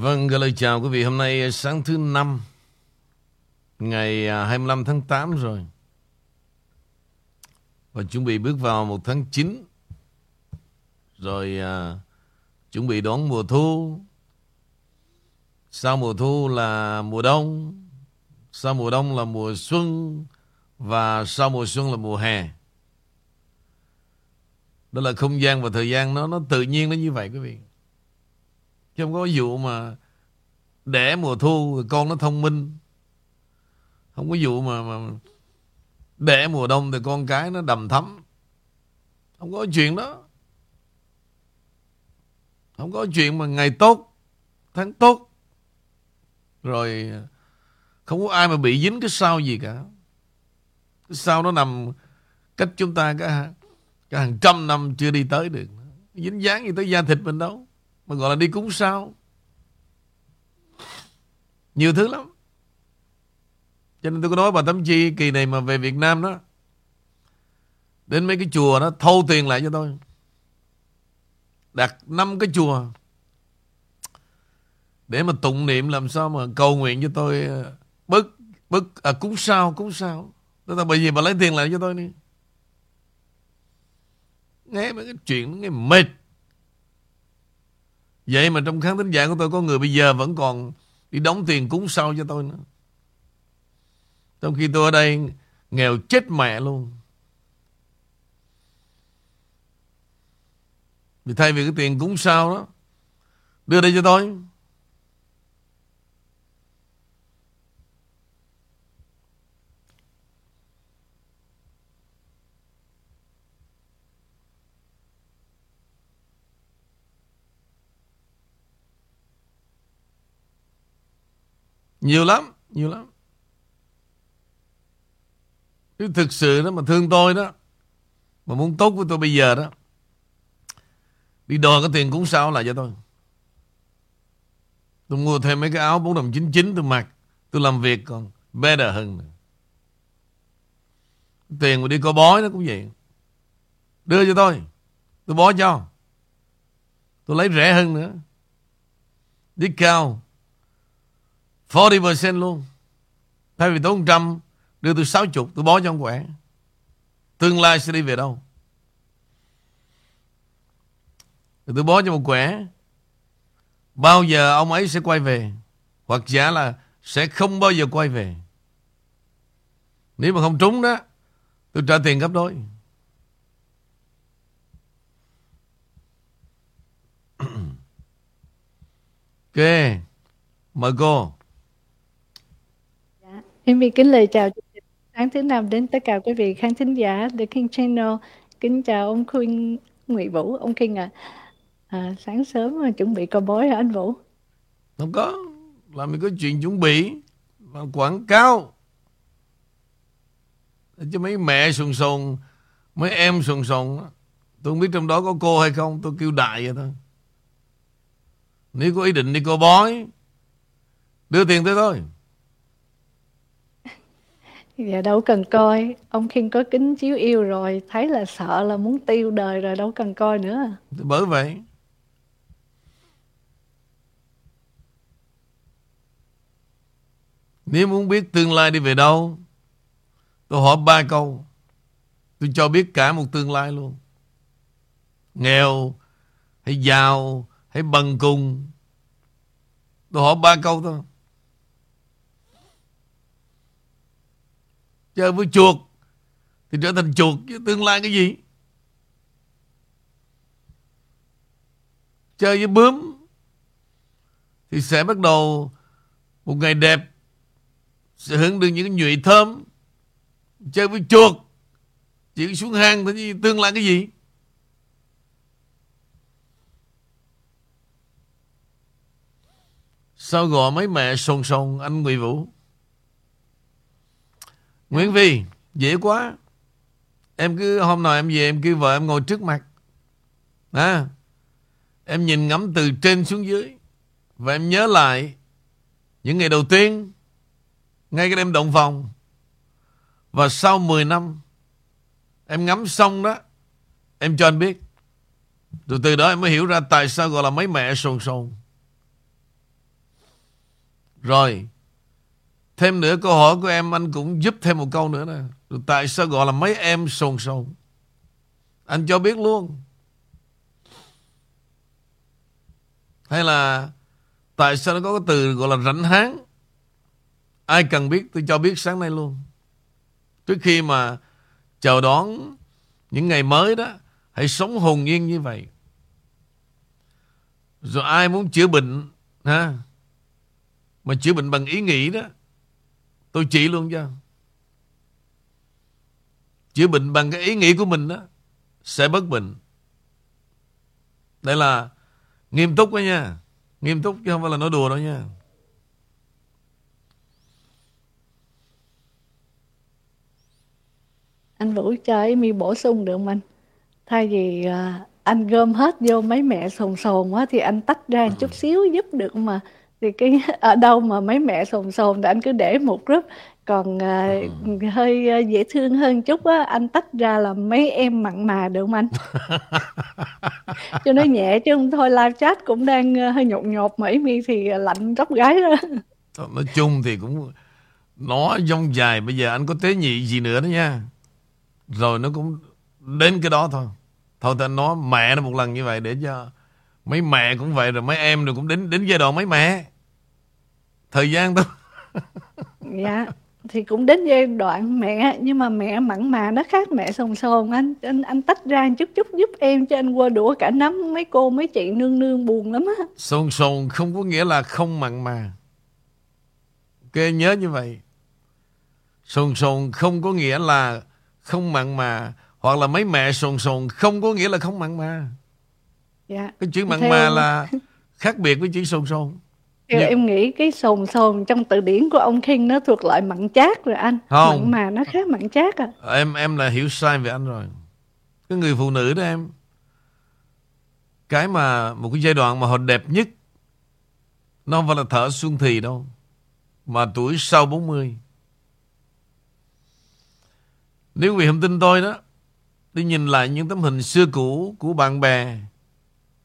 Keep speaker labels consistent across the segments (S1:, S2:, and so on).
S1: Vâng, gửi lời chào quý vị. Hôm nay à, sáng thứ năm, ngày à, 25 tháng 8 rồi. Và chuẩn bị bước vào một tháng 9. Rồi à, chuẩn bị đón mùa thu. Sau mùa thu là mùa đông. Sau mùa đông là mùa xuân. Và sau mùa xuân là mùa hè. Đó là không gian và thời gian nó nó tự nhiên nó như vậy quý vị. Chứ không có vụ mà đẻ mùa thu con nó thông minh. Không có vụ mà, mà đẻ mùa đông thì con cái nó đầm thấm. Không có chuyện đó. Không có chuyện mà ngày tốt, tháng tốt. Rồi không có ai mà bị dính cái sao gì cả. Cái sao nó nằm cách chúng ta cả, cả hàng trăm năm chưa đi tới được. Dính dáng gì tới da thịt mình đâu. Mà gọi là đi cúng sao. Nhiều thứ lắm. Cho nên tôi có nói bà Tấm Chi Kỳ này mà về Việt Nam đó Đến mấy cái chùa đó Thâu tiền lại cho tôi. Đặt năm cái chùa. Để mà tụng niệm làm sao mà cầu nguyện cho tôi Bất Bớt bớt à, cúng sao cúng sao. Tôi là bởi vì bà lấy tiền lại cho tôi đi. Nghe mấy cái chuyện nghe mệt. Vậy mà trong kháng tính giả của tôi có người bây giờ vẫn còn đi đóng tiền cúng sau cho tôi nữa. Trong khi tôi ở đây nghèo chết mẹ luôn. Vì thay vì cái tiền cúng sau đó đưa đây cho tôi. Nhiều lắm, nhiều lắm. Nếu thực sự đó mà thương tôi đó, mà muốn tốt với tôi bây giờ đó, đi đòi cái tiền cũng sao lại cho tôi. Tôi mua thêm mấy cái áo 4 đồng 99 tôi mặc, tôi làm việc còn better hơn. Nữa. Tiền mà đi coi bói nó cũng vậy. Đưa cho tôi, tôi bói cho. Tôi lấy rẻ hơn nữa. Đi cao 40% luôn. Thay vì tốn 100, đưa tôi 60, tôi bó cho ông quẻ. Tương lai sẽ đi về đâu? Rồi tôi bó cho một quẻ. Bao giờ ông ấy sẽ quay về? Hoặc giả là sẽ không bao giờ quay về. Nếu mà không trúng đó, tôi trả tiền gấp đôi. ok. Mời cô.
S2: Em xin kính lời chào sáng thứ năm đến tất cả quý vị khán thính giả The King Channel. Kính chào ông Khuyên Nguyễn Vũ, ông King ạ. À. à, sáng sớm mà chuẩn bị coi bói hả anh Vũ?
S1: Không có, là mình có chuyện chuẩn bị, làm quảng cáo. Chứ mấy mẹ sùng sùng, mấy em sùng sùng, tôi không biết trong đó có cô hay không, tôi kêu đại vậy thôi. Nếu có ý định đi coi bói, đưa tiền tới thôi.
S2: Dạ đâu cần coi. Ông Khiên có kính chiếu yêu rồi, Thấy là sợ là muốn tiêu đời rồi, Đâu cần coi nữa.
S1: Bởi vậy, Nếu muốn biết tương lai đi về đâu, Tôi hỏi ba câu. Tôi cho biết cả một tương lai luôn. Nghèo Hay giàu Hay bằng cùng. Tôi hỏi ba câu thôi. Chơi với chuột Thì trở thành chuột chứ tương lai cái gì? Chơi với bướm Thì sẽ bắt đầu Một ngày đẹp, Sẽ hưởng được những nhụy thơm. Chơi với chuột, Chỉ xuống hang thì tương lai cái gì? Sao gọi mấy mẹ sồn sồn anh Nguyễn Vũ? Nguyễn Vy Dễ quá. Em cứ hôm nào em về em kêu vợ em ngồi trước mặt. À, Em nhìn ngắm từ trên xuống dưới. Và em nhớ lại Những ngày đầu tiên Ngay cái đêm động phòng. Và sau 10 năm Em ngắm xong đó Em cho anh biết. Từ từ đó em mới hiểu ra Tại sao gọi là mấy mẹ sồn sồn. Rồi. Thêm nữa câu hỏi của em anh cũng giúp thêm một câu nữa nè. Rồi tại sao gọi là mấy em sồn sồn? Anh cho biết luôn. Hay là tại sao nó có cái từ gọi là rảnh háng? Ai cần biết tôi cho biết sáng nay luôn. Trước khi mà chào đón những ngày mới đó, hãy sống hồn nhiên như vậy. Rồi ai muốn chữa bệnh ha mà chữa bệnh bằng ý nghĩ đó tôi chỉ luôn cho. Chữa bệnh bằng cái ý nghĩ của mình đó sẽ bất bệnh. Đây là nghiêm túc đó nha. Nghiêm túc chứ không phải là nói đùa đâu nha.
S2: Anh Vũ cho Amy bổ sung được anh? Thay vì à, anh gom hết vô mấy mẹ sồn sồn á thì anh tách ra một chút xíu giúp được mà thì cái ở đâu mà mấy mẹ sồn sồn thì anh cứ để một group. Còn à, hơi à, dễ thương hơn chút á anh tách ra là mấy em mặn mà được không anh? Cho nó nhẹ chứ không thôi live chat cũng đang à, hơi nhột nhột mà mi thì lạnh tóc gái đó.
S1: Nói chung thì cũng nó dông dài. Bây giờ anh có tế nhị gì nữa đó nha. Rồi nó cũng đến cái đó thôi. Thôi ta nói mẹ nó một lần như vậy để cho mấy mẹ cũng vậy rồi mấy em rồi cũng đến đến giai đoạn mấy mẹ. Thời gian thôi
S2: dạ thì cũng đến giai đoạn mẹ nhưng mà mẹ mặn mà nó khác mẹ sồn sồn. Anh anh anh tách ra chút chút giúp em cho anh qua đũa cả nắm mấy cô mấy chị nương nương buồn lắm á.
S1: Sồn sồn không có nghĩa là không mặn mà. Ok nhớ như vậy. Sồn sồn không có nghĩa là không mặn mà hoặc là mấy mẹ sồn sồn không có nghĩa là không mặn mà
S2: dạ
S1: cái chữ mặn mà là khác biệt với chữ sồn sồn
S2: Theo em nghĩ cái sồn sồn trong từ điển của ông King nó thuộc loại mặn chát rồi anh.
S1: Không.
S2: Mặn mà nó khác mặn chát à.
S1: Em em là hiểu sai về anh rồi. Cái người phụ nữ đó em. Cái mà một cái giai đoạn mà họ đẹp nhất nó không phải là thở xuân thì đâu. Mà tuổi sau 40. Nếu quý vị không tin tôi đó Đi nhìn lại những tấm hình xưa cũ Của bạn bè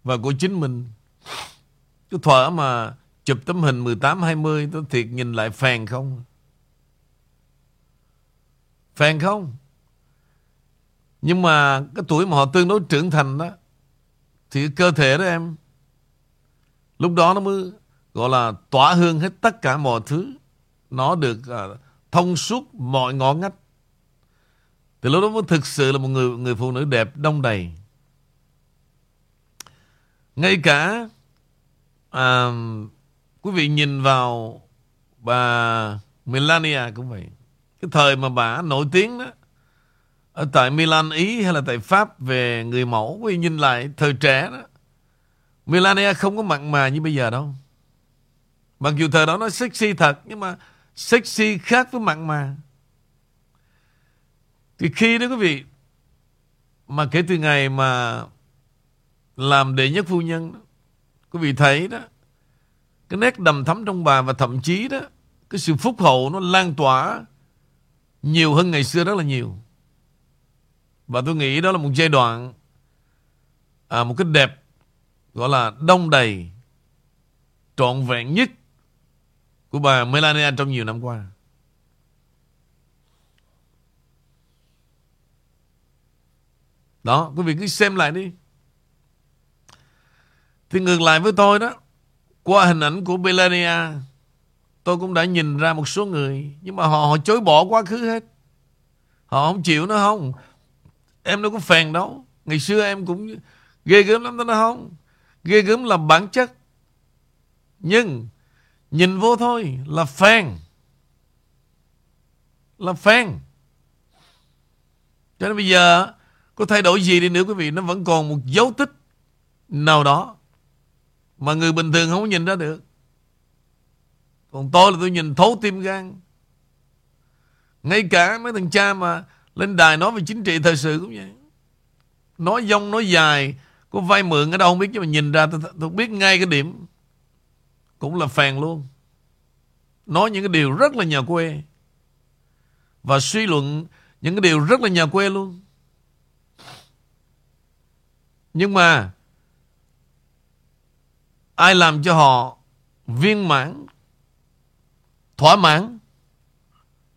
S1: và của chính mình. Cái thỏa mà chụp tấm hình 18-20 Tôi thiệt nhìn lại phèn không? Phèn không? Nhưng mà Cái tuổi mà họ tương đối trưởng thành đó Thì cơ thể đó em Lúc đó nó mới Gọi là tỏa hương hết tất cả mọi thứ. Nó được uh, thông suốt mọi ngõ ngách. Thì lúc đó mới thực sự là một người người phụ nữ đẹp đông đầy. Ngay cả à, quý vị nhìn vào bà Melania cũng vậy. Cái thời mà bà nổi tiếng đó ở tại Milan Ý hay là tại Pháp về người mẫu quý vị nhìn lại thời trẻ đó Melania không có mặn mà như bây giờ đâu. Mặc dù thời đó nó sexy thật nhưng mà sexy khác với mặn mà. Thì khi đó quý vị Mà kể từ ngày mà làm đệ nhất phu nhân đó, Quý vị thấy đó Cái nét đầm thắm trong bà Và thậm chí đó Cái sự phúc hậu nó lan tỏa Nhiều hơn ngày xưa rất là nhiều. Và tôi nghĩ đó là một giai đoạn à, Một cái đẹp Gọi là đông đầy Trọn vẹn nhất Của bà Melania trong nhiều năm qua. Đó, quý vị cứ xem lại đi. Thì ngược lại với tôi đó, qua hình ảnh của Melania, tôi cũng đã nhìn ra một số người, nhưng mà họ, họ chối bỏ quá khứ hết. Họ không chịu nó không. Em đâu có phèn đâu. Ngày xưa em cũng ghê gớm lắm đó nó không. Ghê gớm là bản chất. Nhưng nhìn vô thôi là phèn. Là phèn. Cho nên bây giờ có thay đổi gì đi nữa quý vị Nó vẫn còn một dấu tích Nào đó mà người bình thường không nhìn ra được. Còn tôi là tôi nhìn thấu tim gan. Ngay cả mấy thằng cha mà Lên đài nói về chính trị thời sự cũng vậy. Nói dông nói dài Có vay mượn ở đâu không biết Nhưng mà nhìn ra tôi, tôi biết ngay cái điểm. Cũng là phèn luôn. Nói những cái điều rất là nhà quê. Và suy luận Những cái điều rất là nhà quê luôn. Nhưng mà ai làm cho họ viên mãn thỏa mãn.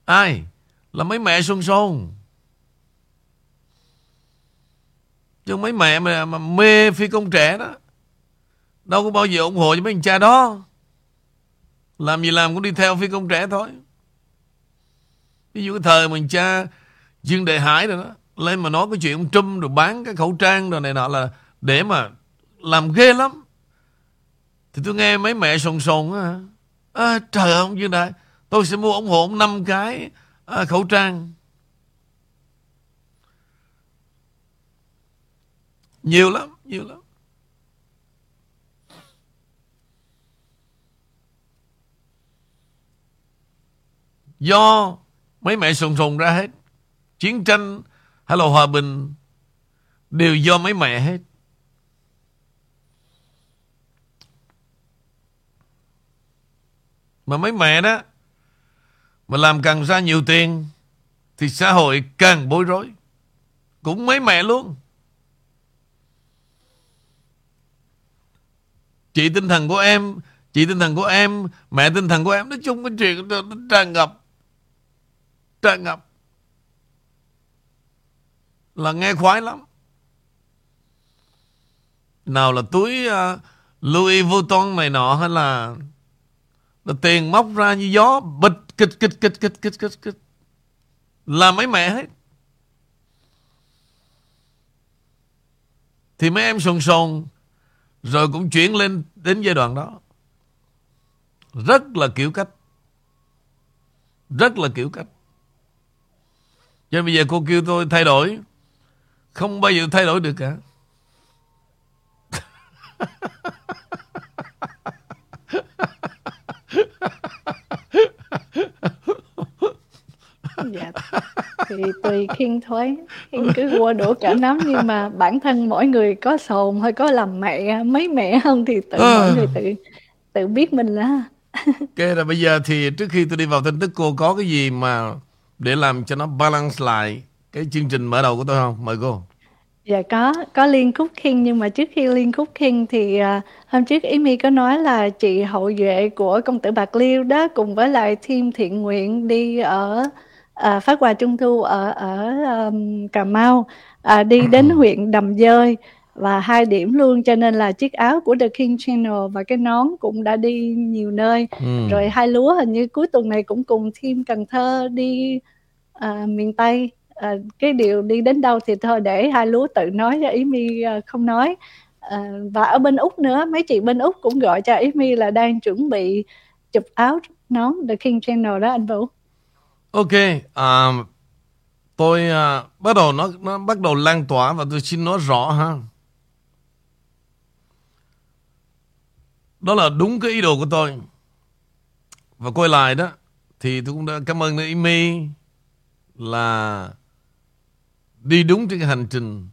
S1: Ai? Là mấy mẹ xuân xôn. Chứ mấy mẹ mà, mà mê phi công trẻ đó Đâu có bao giờ ủng hộ cho mấy anh cha đó Làm gì làm cũng đi theo phi công trẻ thôi Ví dụ cái thời mình cha Dương đệ Hải rồi đó Lên mà nói cái chuyện ông Trump rồi bán cái khẩu trang rồi này nọ là Để mà làm ghê lắm thì tôi nghe mấy mẹ sồn sồn á à, Trời ơi ông Dương Đại Tôi sẽ mua ủng hộ ông 5 cái à, khẩu trang Nhiều lắm, nhiều lắm. Do mấy mẹ sùng sùng ra hết. Chiến tranh hay là hòa bình đều do mấy mẹ hết. Mà mấy mẹ đó mà làm càng ra nhiều tiền thì xã hội càng bối rối. Cũng mấy mẹ luôn. Chị tinh thần của em Chị tinh thần của em Mẹ tinh thần của em Nói chung cái chuyện nó tràn ngập Tràn ngập Là nghe khoái lắm Nào là túi uh, Louis Vuitton này nọ Hay là, là Tiền móc ra như gió, Bịch, kịch kịch kịch kịch kịch kịch kịch. Là mấy mẹ hết. Thì mấy em sồn sồn, rồi cũng chuyển lên đến giai đoạn đó. Rất là kiểu cách. Rất là kiểu cách. Cho nên bây giờ cô kêu tôi thay đổi, Không bao giờ thay đổi được cả
S2: dạ thì tùy khiên thôi. Khiên cứ qua đổ cả nắm nhưng mà bản thân mỗi người có sồn hay có làm mẹ mấy mẹ không thì tự à. mỗi người tự tự biết mình là.
S1: Ok là bây giờ thì trước khi tôi đi vào tin tức cô có cái gì mà để làm cho nó balance lại cái chương trình mở đầu của tôi không? Mời cô.
S2: Dạ có, có Liên Cooking nhưng mà trước khi Liên Cooking thì uh, hôm trước Amy có nói là chị hậu duệ của công tử Bạc Liêu đó cùng với lại team thiện nguyện đi ở à, phát quà trung thu ở ở um, Cà Mau à, đi đến huyện Đầm Dơi và hai điểm luôn cho nên là chiếc áo của The King Channel và cái nón cũng đã đi nhiều nơi. Ừ. rồi hai lúa hình như cuối tuần này cũng cùng team Cần Thơ đi à, miền Tây. À, cái điều đi đến đâu thì thôi để hai lúa tự nói cho ý mi à, không nói. À, và ở bên úc nữa mấy chị bên úc cũng gọi cho ý mi là đang chuẩn bị chụp áo nón The King Channel đó anh Vũ
S1: Ok, à, tôi à, bắt đầu nó nó bắt đầu lan tỏa và tôi xin nói rõ ha. Đó là đúng cái ý đồ của tôi. Và quay lại đó thì tôi cũng đã cảm ơn Amy là đi đúng trên cái hành trình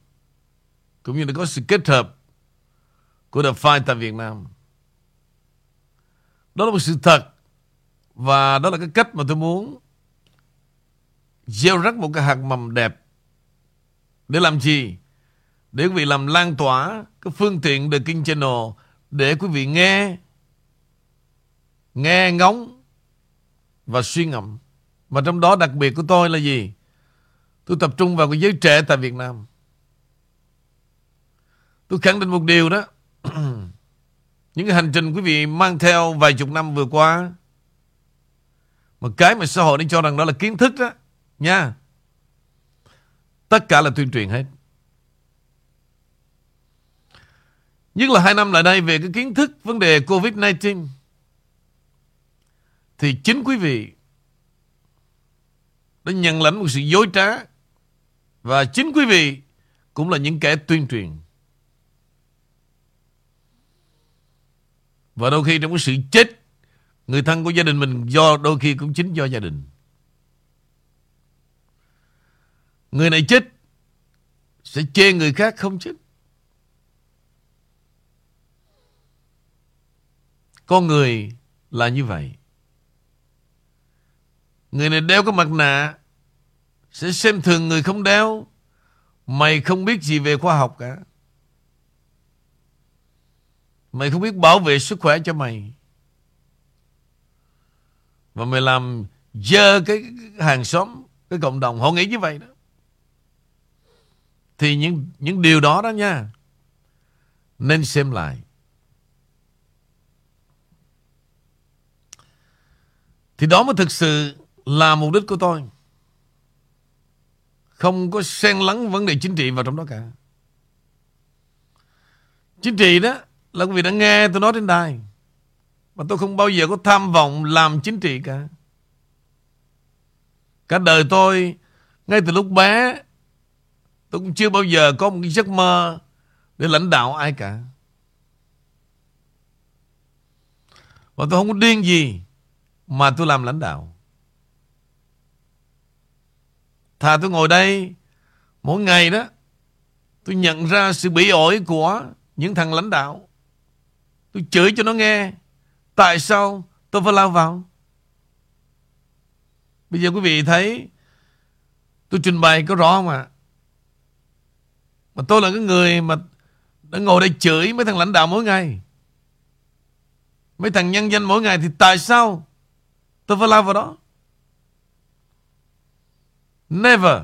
S1: cũng như là có sự kết hợp của The Fight tại Việt Nam. Đó là một sự thật và đó là cái cách mà tôi muốn gieo rắc một cái hạt mầm đẹp. Để làm gì? Để quý vị làm lan tỏa cái phương tiện The King Channel để quý vị nghe, nghe ngóng và suy ngẫm. Và trong đó đặc biệt của tôi là gì? Tôi tập trung vào cái giới trẻ tại Việt Nam. Tôi khẳng định một điều đó. Những cái hành trình quý vị mang theo vài chục năm vừa qua mà cái mà xã hội đang cho rằng đó là kiến thức đó Nha. Tất cả là tuyên truyền hết. Nhất là hai năm lại đây về cái kiến thức vấn đề COVID-19 thì chính quý vị đã nhận lãnh một sự dối trá và chính quý vị cũng là những kẻ tuyên truyền. Và đôi khi trong cái sự chết người thân của gia đình mình do đôi khi cũng chính do gia đình. Người này chết, Sẽ chê người khác không chết Con người là như vậy. Người này đeo cái mặt nạ, Sẽ xem thường người không đeo. Mày không biết gì về khoa học cả. Mày không biết bảo vệ sức khỏe cho mày. Và mày làm dơ cái hàng xóm, Cái cộng đồng. Họ nghĩ như vậy đó. Thì những những điều đó đó nha, Nên xem lại. Thì đó mới thực sự là mục đích của tôi. Không có xen lắng vấn đề chính trị vào trong đó cả. Chính trị đó là quý vị đã nghe tôi nói trên đài, Mà tôi không bao giờ có tham vọng làm chính trị cả. Cả đời tôi, Ngay từ lúc bé Tôi cũng chưa bao giờ có một cái giấc mơ Để lãnh đạo ai cả. Và tôi không có điên gì Mà tôi làm lãnh đạo. Thà tôi ngồi đây, Mỗi ngày đó, Tôi nhận ra sự bị ổi của Những thằng lãnh đạo. Tôi chửi cho nó nghe, Tại sao tôi phải lao vào? Bây giờ quý vị thấy Tôi trình bày có rõ không ạ? Mà tôi là cái người mà Đã ngồi đây chửi mấy thằng lãnh đạo mỗi ngày. Mấy thằng nhân danh mỗi ngày Thì tại sao Tôi phải lao vào đó? Never.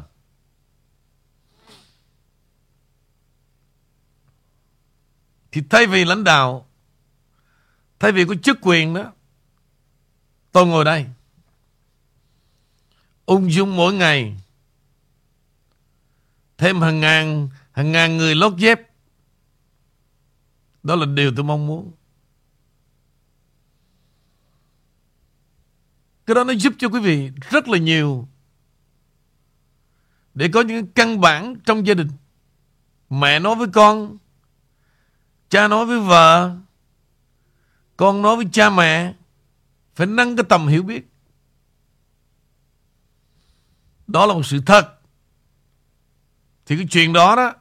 S1: Thì thay vì lãnh đạo, Thay vì có chức quyền đó, Tôi ngồi đây. Ung dung mỗi ngày, thêm hàng ngàn hàng ngàn người lót dép. Đó là điều tôi mong muốn. Cái đó nó giúp cho quý vị rất là nhiều để có những căn bản trong gia đình. Mẹ nói với con cha nói với vợ con nói với cha mẹ phải nâng cái tầm hiểu biết. Đó là một sự thật. Thì cái chuyện đó đó,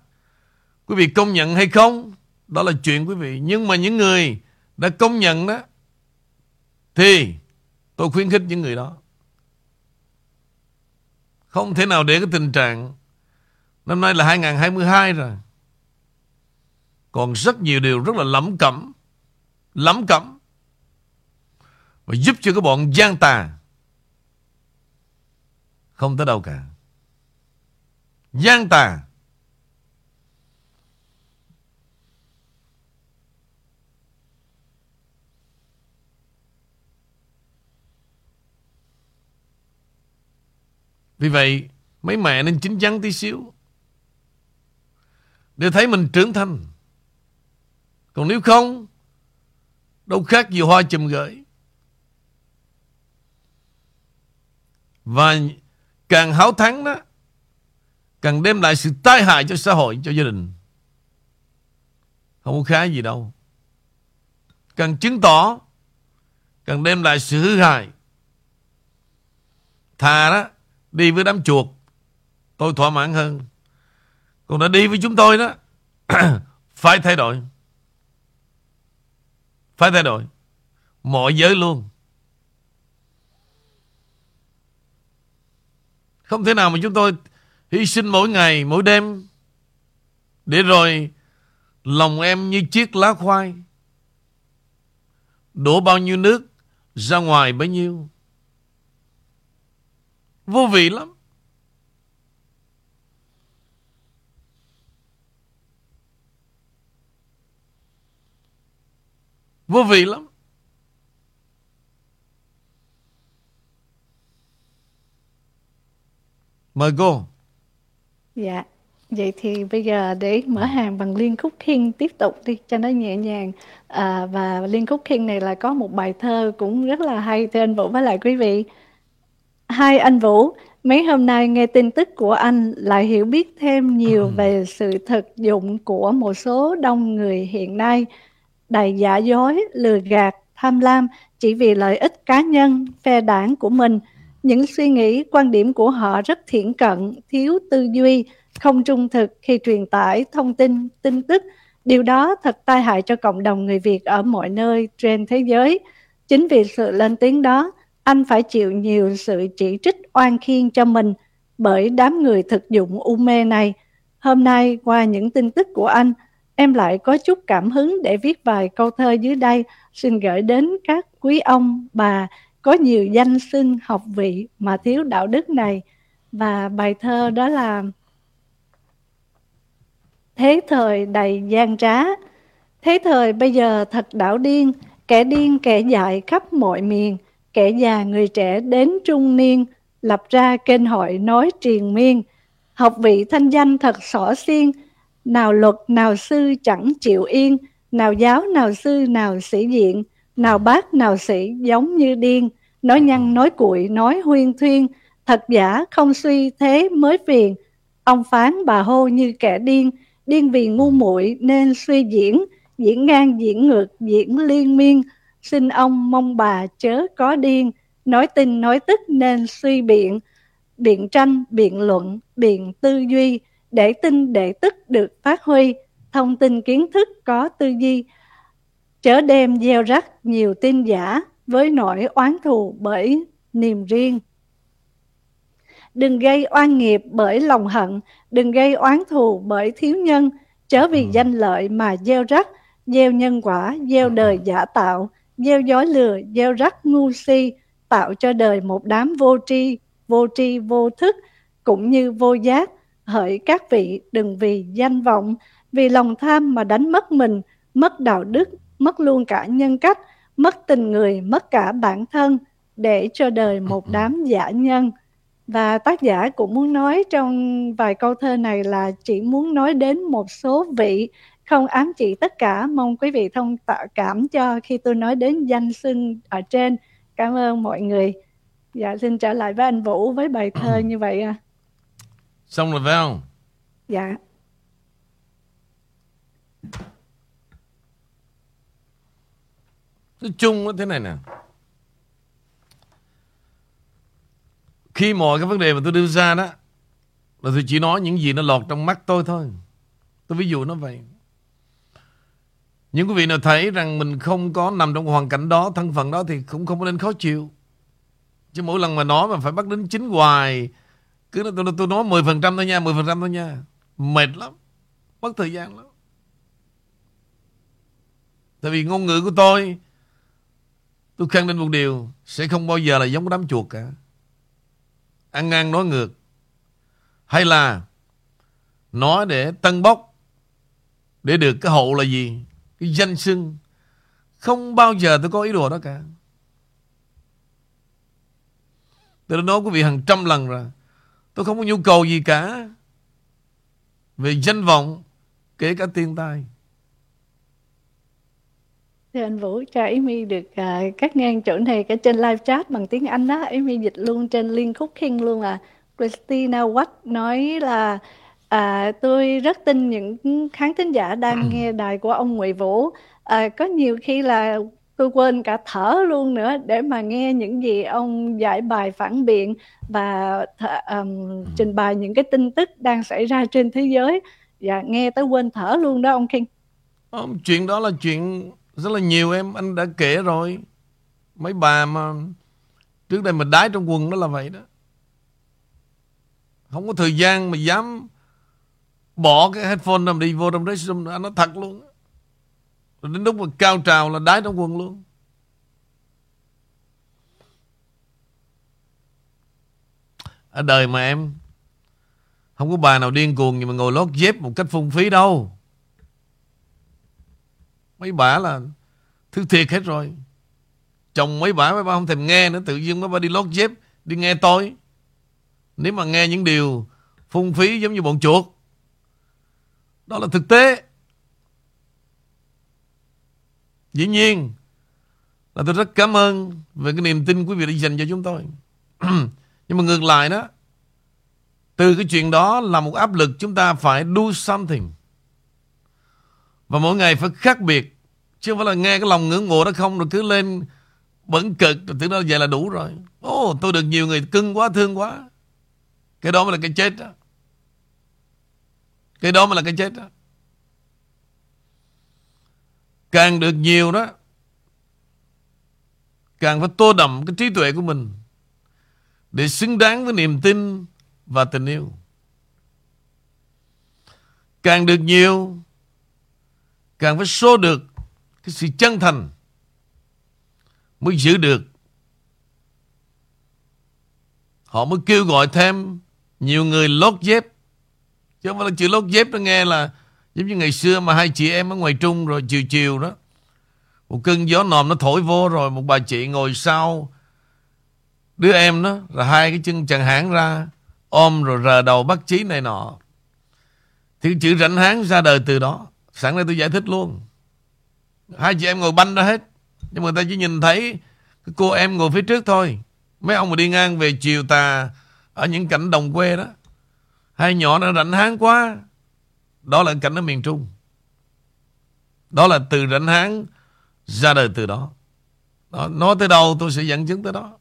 S1: quý vị công nhận hay không, đó là chuyện quý vị. Nhưng mà những người đã công nhận đó, thì tôi khuyến khích những người đó. Không thể nào để cái tình trạng Năm nay là 2022 rồi Còn rất nhiều điều rất là lắm cẩm Lắm cẩm Và giúp cho các bọn gian tà không tới đâu cả Gian tà Vì vậy, Mấy mẹ nên chính chắn tí xíu. Để thấy mình trưởng thành. Còn nếu không, Đâu khác gì hoa chùm gửi. Và Càng háo thắng đó, Càng đem lại sự tai hại cho xã hội, Cho gia đình. Không có khá gì đâu. Càng chứng tỏ, Càng đem lại sự hư hại. Thà đó Đi với đám chuột Tôi thỏa mãn hơn Còn đã đi với chúng tôi đó Phải thay đổi Phải thay đổi Mọi giới luôn Không thể nào mà chúng tôi hy sinh mỗi ngày, mỗi đêm. Để rồi lòng em như chiếc lá khoai. Đổ bao nhiêu nước ra ngoài bấy nhiêu. Vô vị lắm. Vô vị lắm. Mời cô.
S2: Dạ. Vậy thì bây giờ để mở hàng bằng Liên Khúc Khiên tiếp tục đi cho nó nhẹ nhàng. À, và Liên Khúc Khiên này là có một bài thơ cũng rất là hay thưa anh Vũ với lại quý vị. Hai anh Vũ, mấy hôm nay nghe tin tức của anh lại hiểu biết thêm nhiều ừ. về sự thực dụng của một số đông người hiện nay đầy giả dối, lừa gạt, tham lam chỉ vì lợi ích cá nhân, phe đảng của mình – những suy nghĩ, quan điểm của họ rất thiển cận, thiếu tư duy, không trung thực khi truyền tải thông tin, tin tức. Điều đó thật tai hại cho cộng đồng người Việt ở mọi nơi trên thế giới. Chính vì sự lên tiếng đó, anh phải chịu nhiều sự chỉ trích oan khiên cho mình bởi đám người thực dụng u mê này. Hôm nay, qua những tin tức của anh, em lại có chút cảm hứng để viết vài câu thơ dưới đây, xin gửi đến các quý ông, bà, có nhiều danh xưng học vị mà thiếu đạo đức này. Và bài thơ đó là thế thời đầy gian trá. Thế thời bây giờ thật đảo điên kẻ điên kẻ dại khắp mọi miền kẻ già người trẻ đến trung niên, lập ra kênh hội nói triền miên, học vị thanh danh thật xỏ xiên, nào luật, nào sư chẳng chịu yên, nào giáo, nào sư, nào sĩ diện, nào bác, nào sĩ giống như điên. Nói nhăn nói cuội, nói huyên thuyên, thật giả không suy thế mới phiền. Ông phán bà hô như kẻ điên điên vì ngu muội nên suy diễn diễn ngang, diễn ngược, diễn liên miên xin ông mong bà chớ có điên nói tin nói tức nên suy biện. Biện tranh biện luận biện tư duy để tin để tức được phát huy. Thông tin kiến thức có tư duy. Chớ đem gieo rắc nhiều tin giả với nỗi oán thù bởi niềm riêng. Đừng gây oan nghiệp bởi lòng hận đừng gây oán thù bởi thiếu nhân. Chớ vì ừ. danh lợi mà gieo rắc gieo nhân quả gieo đời giả tạo gieo dối lừa gieo rắc ngu si tạo cho đời một đám vô tri vô tri vô thức cũng như vô giác hỡi các vị đừng vì danh vọng vì lòng tham mà đánh mất mình mất đạo đức mất luôn cả nhân cách mất tình người mất cả bản thân để cho đời một ừ. đám giả nhân và tác giả cũng muốn nói trong vài câu thơ này là chỉ muốn nói đến một số vị không ám chỉ tất cả mong quý vị thông tạo cảm cho khi tôi nói đến danh xưng ở trên. Cảm ơn mọi người. Dạ xin trở lại với anh Vũ với bài thơ như vậy à
S1: xong rồi phải không
S2: dạ.
S1: Nói chung nó thế này nè. Khi mọi cái vấn đề mà tôi đưa ra đó Là tôi chỉ nói những gì nó lọt trong mắt tôi thôi. Tôi ví dụ nó vậy những quý vị nào thấy rằng mình không có nằm trong hoàn cảnh đó, thân phận đó thì cũng không có nên khó chịu. Chứ mỗi lần mà nói mà phải bắt đến chính hoài, cứ tôi, tôi nói 10% thôi nha, 10% thôi nha. Mệt lắm, mất thời gian lắm. Tại vì ngôn ngữ của tôi, tôi khẳng định một điều, sẽ không bao giờ là giống đám chuột cả. Ăn ngang nói ngược. Hay là nói để tân bốc, để được cái hậu là gì? Cái danh xưng không bao giờ tôi có ý đồ đó cả tôi đã nói quý vị hàng trăm lần rồi tôi không có nhu cầu gì cả về danh vọng kể cả tiền tài
S2: Thưa anh Vũ, cho Amy được uh, cắt ngang chỗ này cả trên live chat bằng tiếng Anh đó. Amy dịch luôn trên Liên Khúc King luôn à. Christina Watt nói là À, tôi rất tin những khán thính giả đang nghe đài của ông Nguyễn Vũ. À, có nhiều khi là tôi quên cả thở luôn nữa để mà nghe những gì ông giải bài phản biện và th- um, trình bày những cái tin tức đang xảy ra trên thế giới. Và nghe tới quên thở luôn đó ông King.
S1: Không, chuyện đó là chuyện rất là nhiều em. Anh đã kể rồi. Mấy bà mà trước đây mình đái trong quần đó là vậy đó. Không có thời gian mà dám Bỏ cái headphone nằm đi, vô trong restroom Anh nói thật luôn Rồi đến lúc mà cao trào là đái trong quần luôn. Ở đời mà em, Không có bà nào điên cuồng Nhưng mà ngồi lót dép một cách phung phí đâu. Mấy bà là Thứ thiệt hết rồi. Chồng mấy bà mấy bà không thèm nghe nữa, Tự nhiên mấy bà đi lót dép, Đi nghe tôi. Nếu mà nghe những điều phung phí giống như bọn chuột đó là thực tế. Dĩ nhiên là tôi rất cảm ơn về cái niềm tin quý vị đã dành cho chúng tôi. Nhưng mà ngược lại đó, từ cái chuyện đó là một áp lực chúng ta phải do something. Và mỗi ngày phải khác biệt. Chứ không phải là nghe cái lòng ngưỡng mộ đó không rồi cứ lên bẩn cực rồi tưởng đó vậy là đủ rồi. Ồ, tôi được nhiều người cưng quá, thương quá. Cái đó mới là cái chết đó. Cái đó mới là cái chết đó. Càng được nhiều đó, Càng phải tô đậm cái trí tuệ của mình Để xứng đáng với niềm tin Và tình yêu Càng được nhiều, Càng phải số được Cái sự chân thành Mới giữ được Họ mới kêu gọi thêm nhiều người lót dép. Chứ không phải là chữ lót dép nó nghe là giống như ngày xưa mà hai chị em ở ngoài trung rồi, chiều chiều đó. Một cơn gió nòm nó thổi vô rồi một bà chị ngồi sau đứa em đó là hai cái chân chẳng hãng ra, ôm rồi rờ đầu bắt chí này nọ. Thì chữ rảnh háng ra đời từ đó. Sẵn đây tôi giải thích luôn. Hai chị em ngồi banh ra hết. Nhưng mà ta chỉ nhìn thấy cô em ngồi phía trước thôi. Mấy ông mà đi ngang về chiều tà ở những cảnh đồng quê đó. Hai nhỏ nó rảnh háng quá. Đó là cảnh ở miền Trung. Đó là từ rảnh háng ra đời từ đó. đó. Nói tới đâu tôi sẽ dẫn chứng tới đó.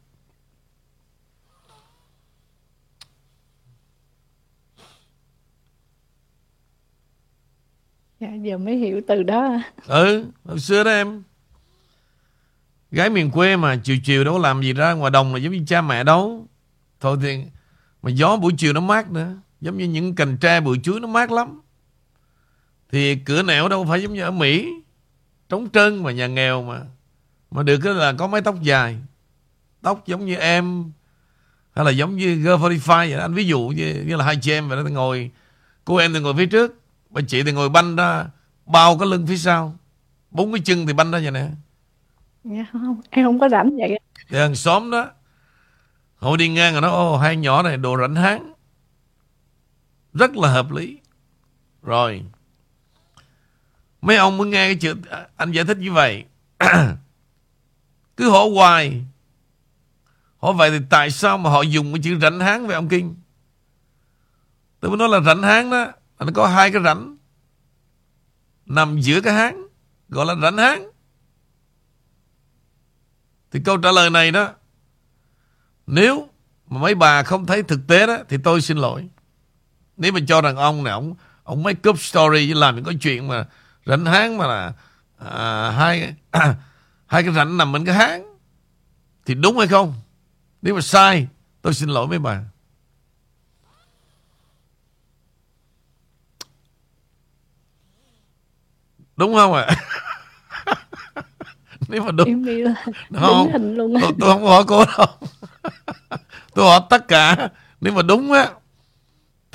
S2: Dạ, giờ mới hiểu từ đó.
S1: Ừ, hồi xưa đó em. Gái miền quê mà chiều chiều đâu có làm gì ra ngoài đồng là giống như cha mẹ đâu. Thôi thì mà gió buổi chiều nó mát nữa. Giống như những cành tre bụi chuối nó mát lắm. Thì cửa nẻo đâu phải giống như ở Mỹ. Trống trơn mà nhà nghèo mà. Mà được cái là có mái tóc dài. Tóc giống như em. Hay là giống như Girl 45 vậy đó. Anh ví dụ như, như là hai chị em vậy đó. Ngồi, cô em thì ngồi phía trước. Bà chị thì ngồi banh ra. Bao cái lưng phía sau. Bốn cái chân thì banh ra vậy nè.
S2: Dạ không, em không có rảnh vậy.
S1: Thì hàng xóm đó Họ đi ngang rồi nói Ô hai nhỏ này đồ rảnh háng rất là hợp lý. Rồi. Mấy ông mới nghe cái chữ à, Anh giải thích như vậy. Cứ hỏi hoài. Hỏi vậy thì tại sao mà họ dùng cái chữ rảnh háng với ông Kinh? Tôi mới nói là rảnh háng đó Nó có hai cái rảnh. Nằm giữa cái háng, Gọi là rảnh háng. Thì câu trả lời này đó, Nếu mà mấy bà không thấy thực tế đó, Thì tôi xin lỗi. Nếu mà cho rằng ông này Ông, ông make up story Làm những cái chuyện mà Rảnh háng mà là à, hai, à, hai cái rảnh nằm bên cái háng Thì đúng hay không? Nếu mà sai Tôi xin lỗi mấy bà. Đúng không ạ? Nếu mà đúng
S2: Em
S1: không,
S2: luôn
S1: tôi, tôi không hỏi cô đâu. Tôi hỏi tất cả. Nếu mà đúng á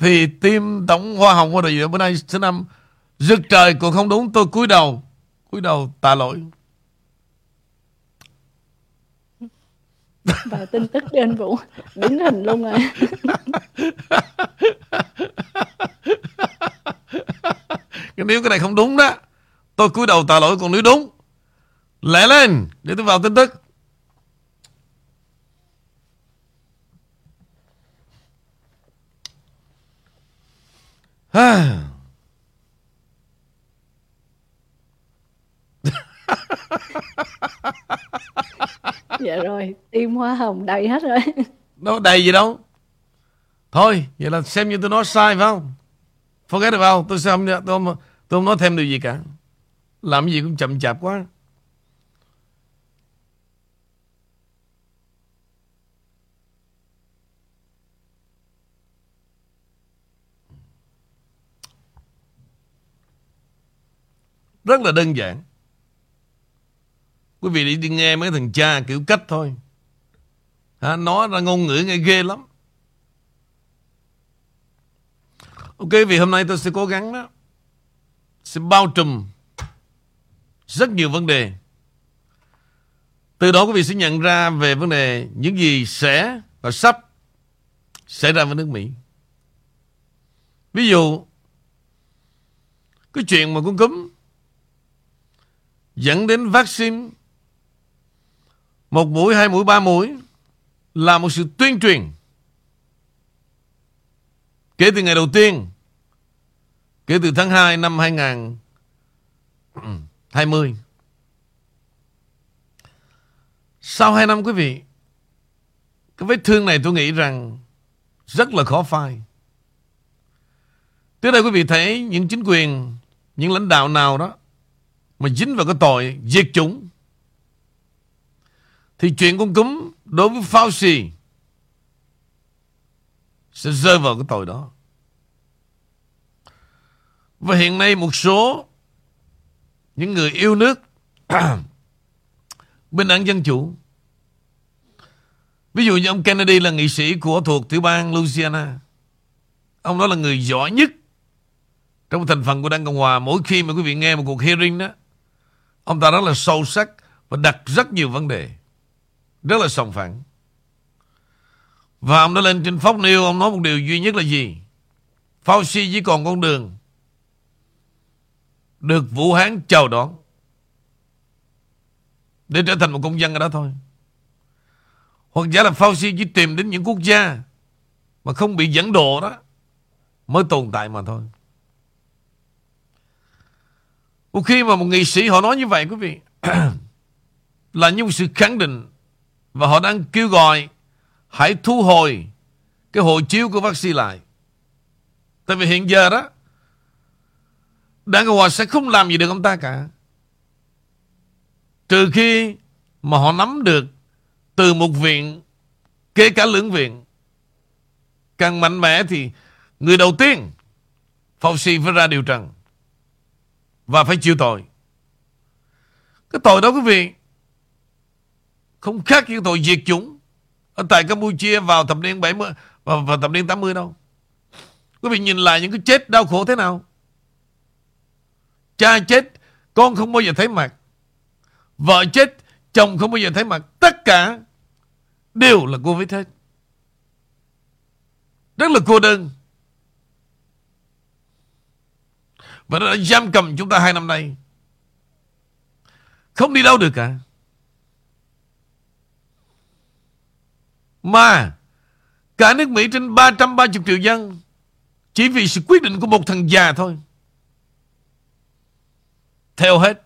S1: Thì team tổng hoa hồng của đội bữa nay số năm. Rực trời còn không đúng tôi cúi đầu cúi đầu tạ lỗi.
S2: Và tin tức đi anh Vũ đính hình luôn rồi.
S1: Nếu cái này không đúng đó Tôi cúi đầu tạ lỗi Còn nếu đúng Lẹ lên Để tôi vào tin tức
S2: Dạ rồi, tim hoa hồng đầy hết rồi.
S1: Đâu đầy gì đâu. Thôi Vậy là xem như tôi nói sai phải không? Forget about Tôi, sẽ không, tôi, không, tôi không nói thêm điều gì cả. Làm gì cũng chậm chạp quá Rất là đơn giản. Quý vị đi, đi nghe mấy thằng cha kiểu cách thôi. Hả? Nói ra ngôn ngữ nghe ghê lắm. Ok vì hôm nay tôi sẽ cố gắng đó Sẽ bao trùm Rất nhiều vấn đề. Từ đó quý vị sẽ nhận ra Về vấn đề những gì sẽ Và sắp Xảy ra với nước Mỹ. Ví dụ Cái chuyện mà con cúm Dẫn đến vaccine. Một mũi, hai mũi, ba mũi Là một sự tuyên truyền. Kể từ ngày đầu tiên Kể từ tháng 2 năm 2020 Sau 2 năm quý vị Cái vết thương này tôi nghĩ rằng Rất là khó phai. Tới đây quý vị thấy Những chính quyền Những lãnh đạo nào đó mà dính vào cái tội diệt chủng. Thì chuyện con cúm đối với Fauci sẽ rơi vào cái tội đó. Và hiện nay một số những người yêu nước bên đảng Dân Chủ. Ví dụ như ông Kennedy là nghị sĩ của thuộc tiểu bang Louisiana. Ông đó là người giỏi nhất Trong thành phần của Đảng Cộng Hòa Mỗi khi mà quý vị nghe một cuộc hearing đó ông ta rất là sâu sắc và đặt rất nhiều vấn đề. Rất là sòng phẳng. Và ông đã lên trên Fox News, ông nói một điều duy nhất là gì? Fauci chỉ còn con đường được Vũ Hán chào đón để trở thành một công dân ở đó thôi. Hoặc giả là Fauci chỉ tìm đến những quốc gia mà không bị dẫn độ đó mới tồn tại mà thôi. Một khi mà một nghị sĩ họ nói như vậy quý vị là như một sự khẳng định và họ đang kêu gọi hãy thu hồi cái hộ chiếu của vaccine lại. Tại vì hiện giờ đó Đảng Cộng Hòa sẽ không làm gì được ông ta cả. Trừ khi mà họ nắm được từ một viện, kể cả lưỡng viện, càng mạnh mẽ thì người đầu tiên Fauci phải ra điều trần và phải chịu tội. Cái tội đó quý vị không khác như tội diệt chủng ở tại Campuchia vào thập niên 70 vào, vào thập niên 80 đâu. Quý vị nhìn lại những cái chết đau khổ thế nào? Cha chết, con không bao giờ thấy mặt. Vợ chết, chồng không bao giờ thấy mặt. Tất cả đều là Covid hết. Rất là cô đơn. Và nó đã giam cầm chúng ta hai năm nay. Không đi đâu được cả. Mà, cả nước Mỹ trên 330 triệu dân chỉ vì sự quyết định của một thằng già thôi. Theo hết.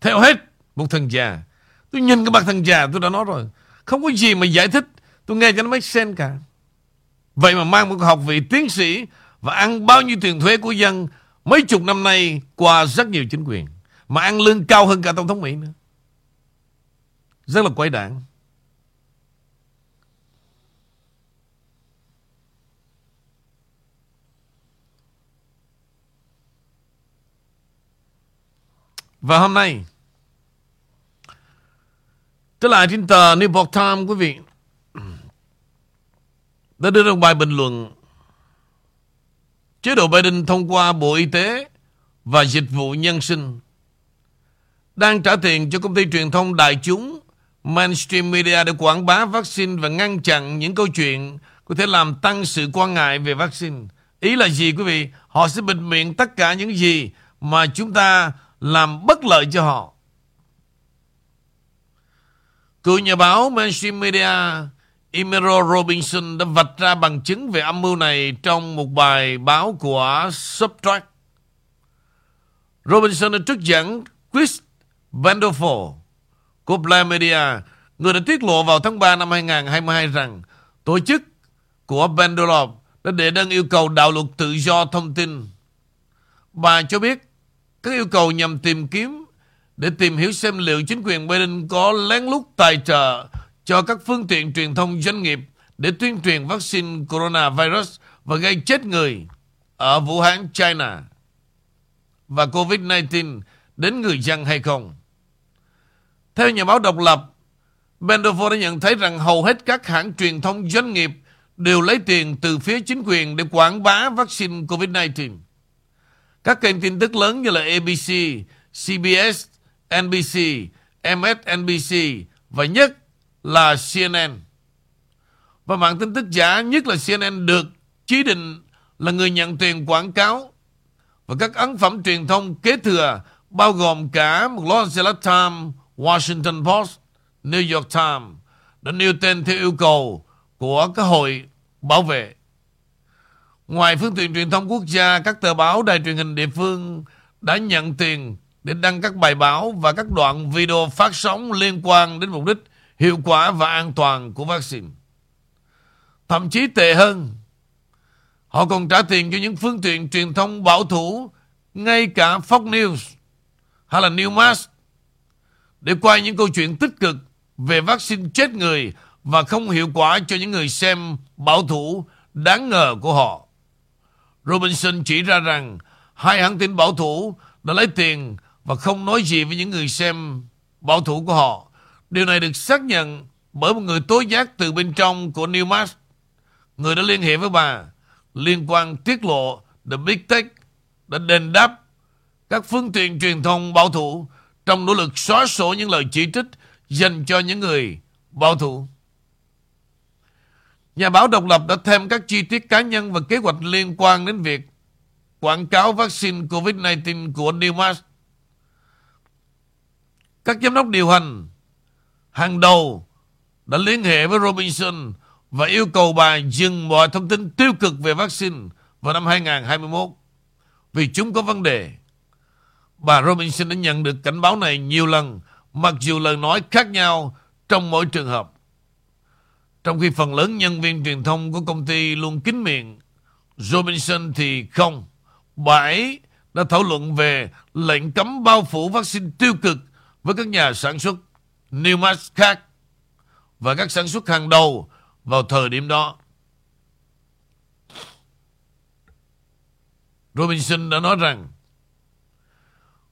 S1: Theo hết một thằng già. Tôi nhìn cái mặt thằng già tôi đã nói rồi. Không có gì mà giải thích. Tôi nghe cho nó make sense cả. Vậy mà mang một học vị tiến sĩ và ăn bao nhiêu tiền thuế của dân, mấy chục năm nay qua rất nhiều chính quyền. Mà ăn lương cao hơn cả Tổng thống Mỹ nữa. Rất là quái đảng Và hôm nay, Trở lại trên tờ New York Times, quý vị đã đưa ra bài bình luận. Chế độ Biden thông qua Bộ Y tế Và Dịch vụ Nhân sinh Đang trả tiền cho công ty truyền thông đại chúng Mainstream Media để quảng bá vaccine Và ngăn chặn những câu chuyện Có thể làm tăng sự quan ngại về vaccine. Ý là gì, quý vị? Họ sẽ bịt miệng tất cả những gì Mà chúng ta làm bất lợi cho họ. Cựu nhà báo mainstream media Imero Robinson đã vạch ra bằng chứng về âm mưu này trong một bài báo của Subtract. Robinson đã trích dẫn Chris Vanderford của Blair Media, người đã tiết lộ vào tháng 3 năm 2022 rằng tổ chức của Vanderlop đã đệ đơn yêu cầu đạo luật tự do thông tin. Bà cho biết các yêu cầu nhằm tìm kiếm để tìm hiểu xem liệu chính quyền Biden có lén lút tài trợ cho các phương tiện truyền thông doanh nghiệp để tuyên truyền vaccine coronavirus và gây chết người ở Vũ Hán, China và COVID-19 đến người dân hay không. Theo nhà báo độc lập, Bendovo đã nhận thấy rằng hầu hết các hãng truyền thông doanh nghiệp đều lấy tiền từ phía chính quyền để quảng bá vaccine COVID-19. Các kênh tin tức lớn như là ABC, CBS, NBC, MSNBC và nhất là CNN. Và mạng tin tức giả nhất là CNN được chỉ định là người nhận tiền quảng cáo và các ấn phẩm truyền thông kế thừa bao gồm cả một Los Angeles Times, Washington Post, New York Times đã nêu tên theo yêu cầu của các hội bảo vệ Ngoài phương tiện truyền thông quốc gia, các tờ báo, đài truyền hình địa phương đã nhận tiền để đăng các bài báo và các đoạn video phát sóng liên quan đến mục đích hiệu quả và an toàn của vaccine. Thậm chí tệ hơn, họ còn trả tiền cho những phương tiện truyền thông bảo thủ, ngay cả Fox News hay là Newsmax để quay những câu chuyện tích cực về vaccine chết người và không hiệu quả cho những người xem bảo thủ đáng ngờ của họ. Robinson chỉ ra rằng hai hãng tin bảo thủ đã lấy tiền và không nói gì với những người xem bảo thủ của họ. Điều này được xác nhận bởi một người tố giác từ bên trong của Newmark. Người đã liên hệ với bà liên quan tiết lộ The Big Tech đã đền đáp các phương tiện truyền thông bảo thủ trong nỗ lực xóa sổ những lời chỉ trích dành cho những người bảo thủ. Nhà báo độc lập đã thêm các chi tiết cá nhân và kế hoạch liên quan đến việc quảng cáo vaccine COVID-19 của Newmark. Các giám đốc điều hành hàng đầu đã liên hệ với Robinson và yêu cầu bà dừng mọi thông tin tiêu cực về vaccine vào năm 2021 vì chúng có vấn đề. Bà Robinson đã nhận được cảnh báo này nhiều lần mặc dù lời nói khác nhau trong mỗi trường hợp. Trong khi phần lớn nhân viên truyền thông của công ty luôn kín miệng, Robinson thì không. Bà ấy đã thảo luận về lệnh cấm bao phủ vaccine tiêu cực với các nhà sản xuất Newmark khác và các sản xuất hàng đầu vào thời điểm đó. Robinson đã nói rằng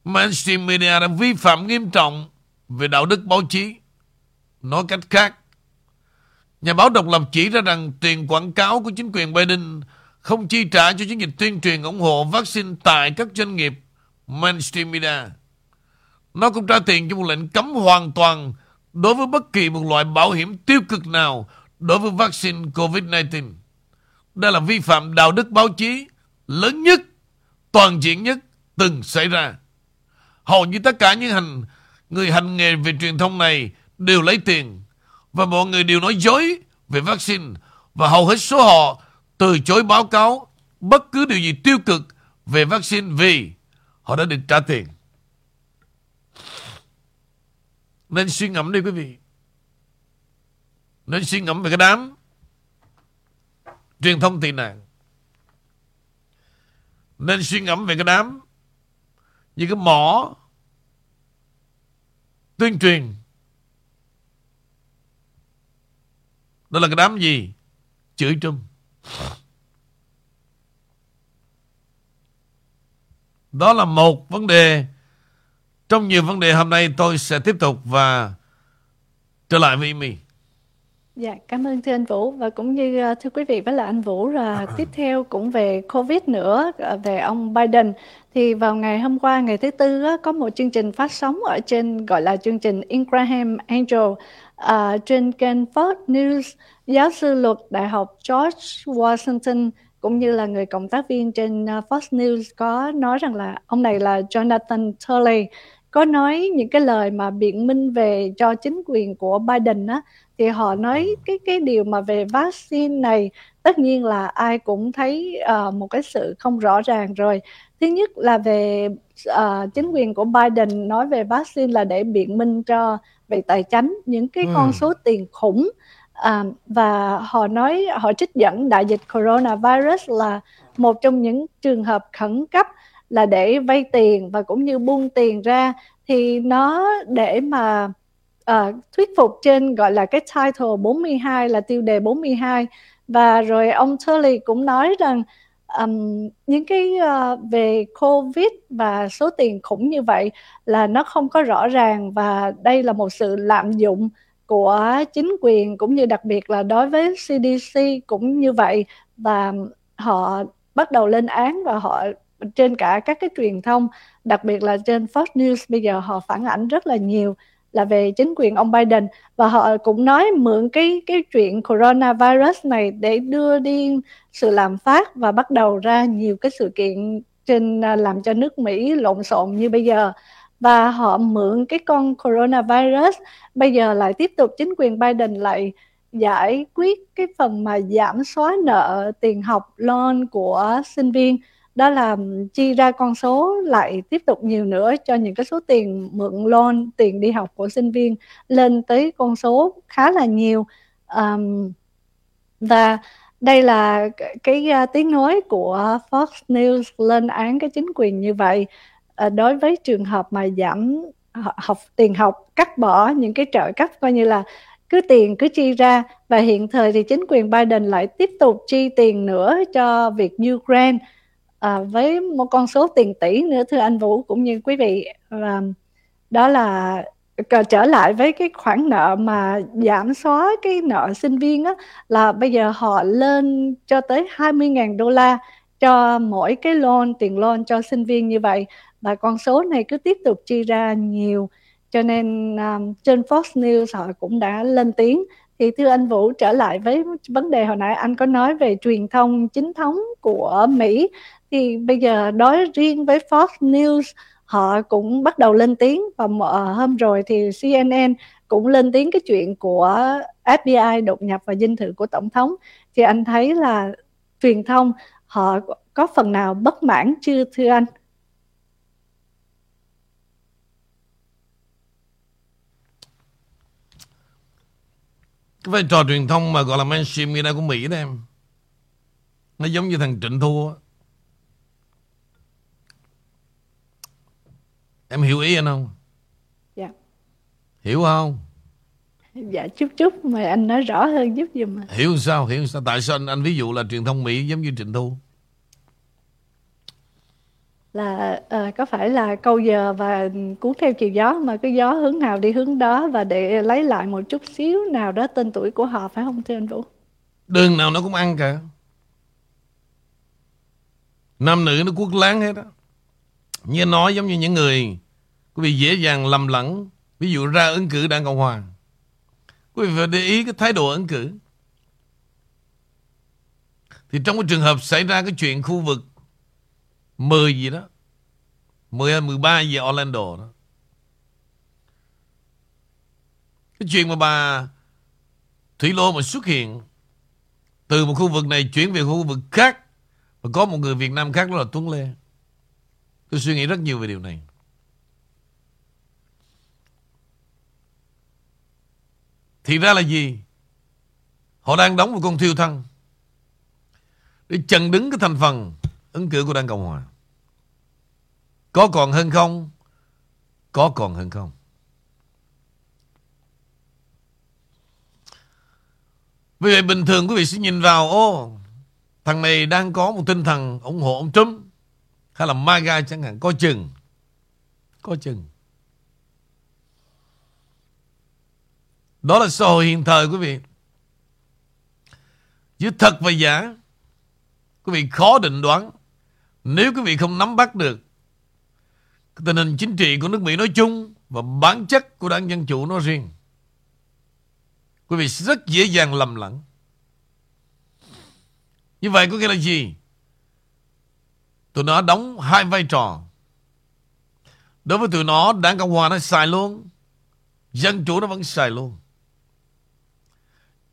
S1: mainstream media đã vi phạm nghiêm trọng về đạo đức báo chí. Nói cách khác, nhà báo độc lập chỉ ra rằng tiền quảng cáo của chính quyền Biden không chi trả cho chiến dịch tuyên truyền ủng hộ vaccine tại các doanh nghiệp mainstream media. Nó cũng trả tiền cho một lệnh cấm hoàn toàn đối với bất kỳ một loại bảo hiểm tiêu cực nào đối với vaccine COVID-19. Đây là vi phạm đạo đức báo chí lớn nhất, toàn diện nhất từng xảy ra. Hầu như tất cả những hành người hành nghề về truyền thông này đều lấy tiền và mọi người đều nói dối về vaccine và hầu hết số họ từ chối báo cáo bất cứ điều gì tiêu cực về vaccine vì họ đã được trả tiền. Nên suy ngẫm đi quý vị. Nên suy ngẫm về cái đám truyền thông tị nạn. Nên suy ngẫm về cái đám như cái mỏ tuyên truyền. Đó là cái đám gì? Chửi trung. Đó là một vấn đề trong nhiều vấn đề hôm nay tôi sẽ tiếp tục và trở lại với Amy.
S2: Dạ, cảm ơn thưa anh Vũ. Và cũng như ờ, thưa quý vị với là anh Vũ là tiếp theo cũng về Covid nữa ờ, về ông Biden. Thì vào ngày hôm qua ngày thứ tư á, có một chương trình phát sóng ở trên gọi là chương trình Ingraham Angel uh, trên kênh Fox News. Giáo sư luật Đại học George Washington cũng như là người cộng tác viên trên Fox News có nói rằng là ông này là Jonathan Turley có nói những cái lời mà biện minh về cho chính quyền của Biden á thì họ nói cái cái điều mà về vaccine này tất nhiên là ai cũng thấy uh, một cái sự không rõ ràng rồi thứ nhất là về uh, chính quyền của Biden nói về vaccine là để biện minh cho về tài chính những cái ừ. con số tiền khủng à, và họ nói họ trích dẫn đại dịch coronavirus là một trong những trường hợp khẩn cấp là để vay tiền và cũng như buông tiền ra thì nó để mà uh, thuyết phục trên gọi là cái title 42 là tiêu đề 42 và rồi ông Turley cũng nói rằng um, những cái uh, về Covid và số tiền khủng như vậy là nó không có rõ ràng và đây là một sự lạm dụng của chính quyền cũng như đặc biệt là đối với CDC cũng như vậy. Và họ bắt đầu lên án và họ trên cả các cái truyền thông, đặc biệt là trên Fox News, bây giờ họ phản ảnh rất là nhiều là về chính quyền ông Biden. Và họ cũng nói mượn cái cái chuyện coronavirus này để đưa đi sự làm phát và bắt đầu ra nhiều cái sự kiện trên à, làm cho nước Mỹ lộn xộn như bây giờ. Và họ mượn cái con coronavirus, bây giờ lại tiếp tục chính quyền Biden lại giải quyết cái phần mà giảm xóa nợ tiền học loan của sinh viên đó là chi ra con số lại tiếp tục nhiều nữa cho những cái số tiền mượn loan tiền đi học của sinh viên lên tới con số khá là nhiều. Um, và đây là cái uh, tiếng nói của Fox News lên án cái chính quyền như vậy. Uh, đối với trường hợp mà giảm học tiền học cắt bỏ những cái trợ cấp coi như là cứ tiền cứ chi ra và hiện thời thì chính quyền Biden lại tiếp tục chi tiền nữa cho việc Ukraine à, với một con số tiền tỷ nữa thưa anh Vũ cũng như quý vị. Và đó là trở lại với cái khoản nợ mà giảm xóa cái nợ sinh viên á là bây giờ họ lên cho tới 20.000 đô la cho mỗi cái loan tiền loan cho sinh viên như vậy. Và con số này cứ tiếp tục chi ra nhiều. Cho nên um, trên Fox News họ cũng đã lên tiếng. Thì thưa anh Vũ trở lại với vấn đề hồi nãy anh có nói về truyền thông chính thống của Mỹ thì bây giờ đối riêng với Fox News, họ cũng bắt đầu lên tiếng và ờ, hôm rồi thì CNN cũng lên tiếng cái chuyện của FBI đột nhập vào dinh thự của tổng thống thì anh thấy là truyền thông, họ có phần nào bất mãn chưa, thưa anh?
S1: Cái vai trò truyền thông mà gọi là mainstream như đây của Mỹ đó em, Nó giống như thằng Trịnh Thu Em hiểu ý anh không?
S2: Dạ
S1: Hiểu không?
S2: Dạ chút chút mà anh nói rõ hơn giúp giùm mà.
S1: Hiểu sao? Hiểu sao? Tại sao anh, anh ví dụ là truyền thông Mỹ giống như Trịnh Thu?
S2: Là à, có phải là câu giờ và cuốn theo chiều gió mà cái gió hướng nào đi hướng đó và để lấy lại một chút xíu nào đó tên tuổi của họ phải không thưa anh Vũ?
S1: Đường nào nó cũng ăn cả. Nam nữ nó quốc láng hết á. Như nói giống như những người quý vị dễ dàng lầm lẫn ví dụ ra ứng cử đảng Cộng Hòa Quý vị phải để ý cái thái độ ứng cử. Thì trong cái trường hợp xảy ra cái chuyện khu vực 10 gì đó, 10 hay 13 gì Orlando đó. Cái chuyện mà bà Thủy Lô mà xuất hiện từ một khu vực này chuyển về khu vực khác và có một người Việt Nam khác đó là Tuấn Lê. Tôi suy nghĩ rất nhiều về điều này. Thì ra là gì? Họ đang đóng một con thiêu thân để chặn đứng cái thành phần ứng cử của Đảng Cộng Hòa. Có còn hơn không? Có còn hơn không? Vì vậy bình thường quý vị sẽ nhìn vào, Ô, thằng này đang có một tinh thần ủng hộ ông Trump hay là MAGA chẳng hạn. Có chừng. Có chừng. Đó là xã hội hiện thời, quý vị. Giữa thật và giả. Quý vị khó định đoán. Nếu quý vị không nắm bắt được tình hình chính trị của nước Mỹ nói chung và bản chất của đảng Dân Chủ nói riêng. Quý vị rất dễ dàng lầm lẫn. Như vậy có nghĩa là gì? Tụi nó đóng hai vai trò. Đối với tụi nó, đảng Cộng Hòa nó xài luôn. Dân chủ nó vẫn xài luôn.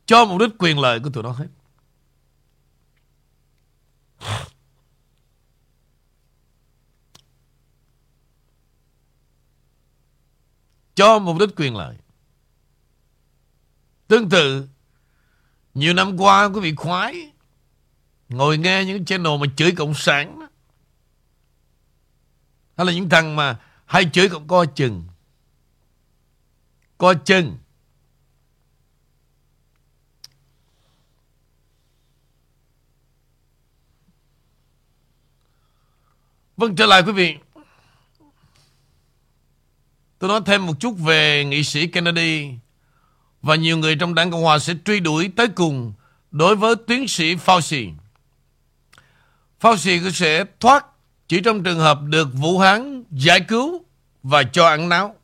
S1: Cho mục đích quyền lợi của tụi nó hết. Cho mục đích quyền lợi. Tương tự, nhiều năm qua quý vị khoái ngồi nghe những channel mà chửi Cộng sản đó. Hay là những thằng mà hay chửi cộng co chừng. Co chừng. Vâng, trở lại quý vị. Tôi nói thêm một chút về nghị sĩ Kennedy và nhiều người trong đảng Cộng Hòa sẽ truy đuổi tới cùng đối với tiến sĩ Fauci. Fauci sẽ thoát chỉ trong trường hợp được Vũ Hán giải cứu và cho ăn náo.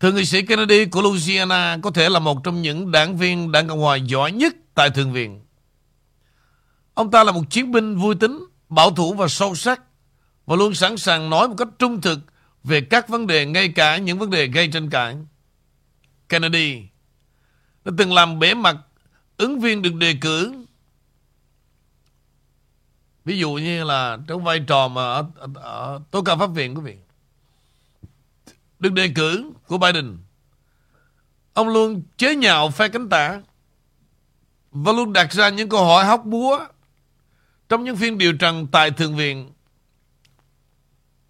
S1: Thượng nghị sĩ Kennedy của Louisiana có thể là một trong những đảng viên đảng Cộng Hòa giỏi nhất tại Thượng viện. Ông ta là một chiến binh vui tính, bảo thủ và sâu sắc và luôn sẵn sàng nói một cách trung thực về các vấn đề ngay cả những vấn đề gây tranh cãi. Kennedy đã từng làm bể mặt ứng viên được đề cử ví dụ như là trong vai trò mà ở, ở, ở tố cao pháp viện quý vị được đề cử của Biden ông luôn chế nhạo phe cánh tả và luôn đặt ra những câu hỏi hóc búa trong những phiên điều trần tại Thượng viện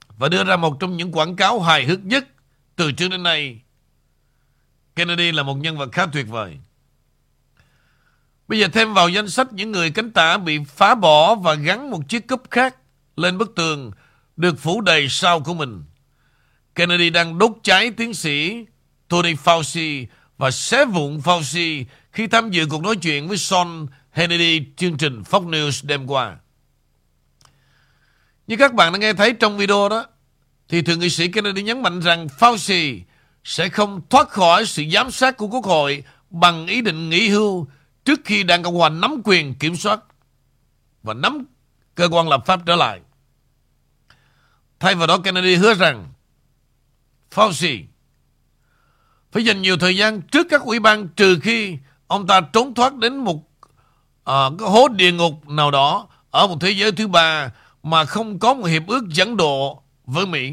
S1: và đưa ra một trong những quảng cáo hài hước nhất từ trước đến nay. Kennedy là một nhân vật khá tuyệt vời. Bây giờ thêm vào danh sách những người cánh tả bị phá bỏ và gắn một chiếc cúp khác lên bức tường được phủ đầy sau của mình. Kennedy đang đốt cháy tiến sĩ Tony Fauci và xé vụn Fauci khi tham dự cuộc nói chuyện với Sean Hannity chương trình Fox News đêm qua. Như các bạn đã nghe thấy trong video đó, thì Thượng nghị sĩ Kennedy nhấn mạnh rằng Fauci sẽ không thoát khỏi sự giám sát của Quốc hội bằng ý định nghỉ hưu trước khi Đảng Cộng Hòa nắm quyền kiểm soát và nắm cơ quan lập pháp trở lại. Thay vào đó Kennedy hứa rằng Fauci phải dành nhiều thời gian trước các ủy ban trừ khi ông ta trốn thoát đến một à, cái hố địa ngục nào đó ở một thế giới thứ ba mà không có một hiệp ước dẫn độ với Mỹ.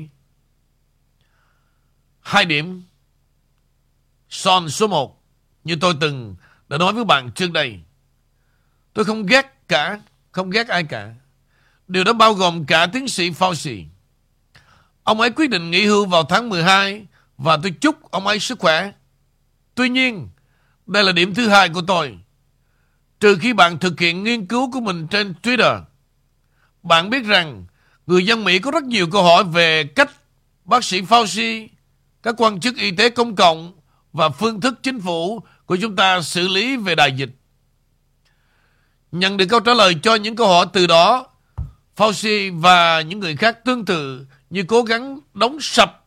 S1: Hai điểm. Son số một Như tôi từng đã nói với bạn trước đây. Tôi không ghét cả, không ghét ai cả. Điều đó bao gồm cả tiến sĩ Fauci. Ông ấy quyết định nghỉ hưu vào tháng 12 và tôi chúc ông ấy sức khỏe. Tuy nhiên, đây là điểm thứ hai của tôi. Trừ khi bạn thực hiện nghiên cứu của mình trên Twitter, bạn biết rằng người dân Mỹ có rất nhiều câu hỏi về cách bác sĩ Fauci, các quan chức y tế công cộng và phương thức chính phủ của chúng ta xử lý về đại dịch. Nhận được câu trả lời cho những câu hỏi từ đó, Fauci và những người khác tương tự như cố gắng đóng sập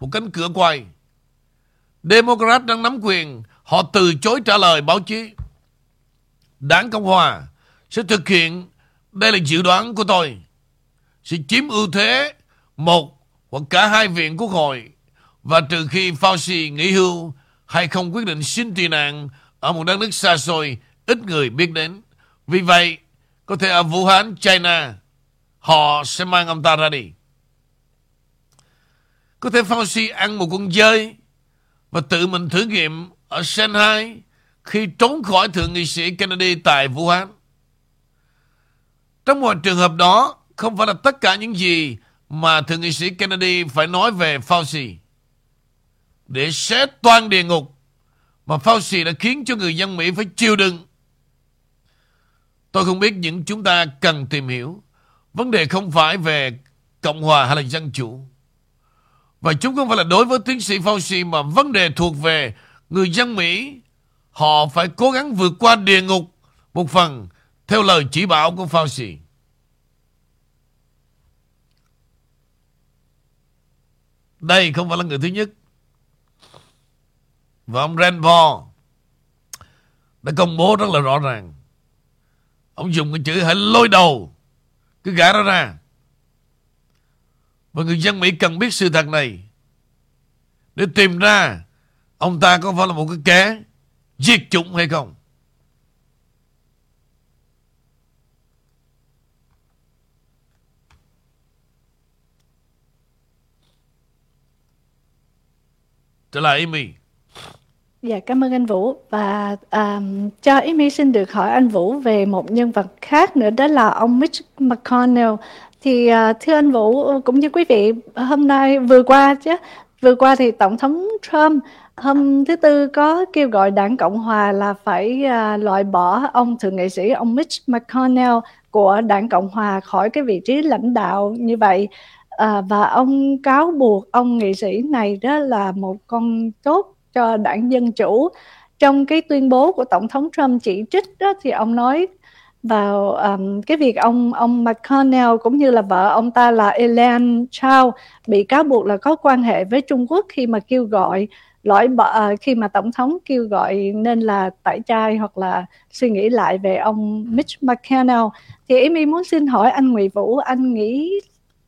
S1: một cánh cửa quay. Democrat đang nắm quyền, họ từ chối trả lời báo chí. Đảng Cộng Hòa sẽ thực hiện, đây là dự đoán của tôi, sẽ chiếm ưu thế một hoặc cả hai viện quốc hội và trừ khi Fauci nghỉ hưu hay không quyết định xin tị nạn ở một đất nước xa xôi ít người biết đến. Vì vậy, có thể ở Vũ Hán, China, họ sẽ mang ông ta ra đi. Có thể Fauci ăn một con dơi và tự mình thử nghiệm ở Shanghai khi trốn khỏi thượng nghị sĩ Kennedy tại Vũ Hán. Trong một trường hợp đó, không phải là tất cả những gì mà thượng nghị sĩ Kennedy phải nói về Fauci. Để xé toàn địa ngục mà Fauci đã khiến cho người dân Mỹ phải chịu đựng. Tôi không biết những chúng ta cần tìm hiểu. Vấn đề không phải về Cộng hòa hay là Dân chủ. Và chúng không phải là đối với tiến sĩ Fauci mà vấn đề thuộc về người dân Mỹ. Họ phải cố gắng vượt qua địa ngục một phần theo lời chỉ bảo của Fauci. Đây không phải là người thứ nhất. Và ông Rand Paul đã công bố rất là rõ ràng. Ông dùng cái chữ hãy lôi đầu, cứ gã nó ra. Và người dân Mỹ cần biết sự thật này để tìm ra ông ta có phải là một cái kẻ diệt chủng hay không. Trở lại Amy.
S2: Dạ, cảm ơn anh Vũ. Và um, cho Amy xin được hỏi anh Vũ về một nhân vật khác nữa đó là ông Mitch McConnell. Thì uh, thưa anh Vũ cũng như quý vị, hôm nay vừa qua chứ, vừa qua thì Tổng thống Trump hôm thứ Tư có kêu gọi đảng Cộng Hòa là phải uh, loại bỏ ông thượng nghị sĩ ông Mitch McConnell của đảng Cộng Hòa khỏi cái vị trí lãnh đạo như vậy. À, và ông cáo buộc ông nghị sĩ này đó là một con tốt cho đảng Dân Chủ. Trong cái tuyên bố của Tổng thống Trump chỉ trích đó thì ông nói vào um, cái việc ông ông McConnell cũng như là vợ ông ta là Elaine Chao bị cáo buộc là có quan hệ với Trung Quốc khi mà kêu gọi lỗi bỏ uh, ờ, khi mà tổng thống kêu gọi nên là tẩy chay hoặc là suy nghĩ lại về ông Mitch McConnell thì Amy muốn xin hỏi anh Nguyễn Vũ anh nghĩ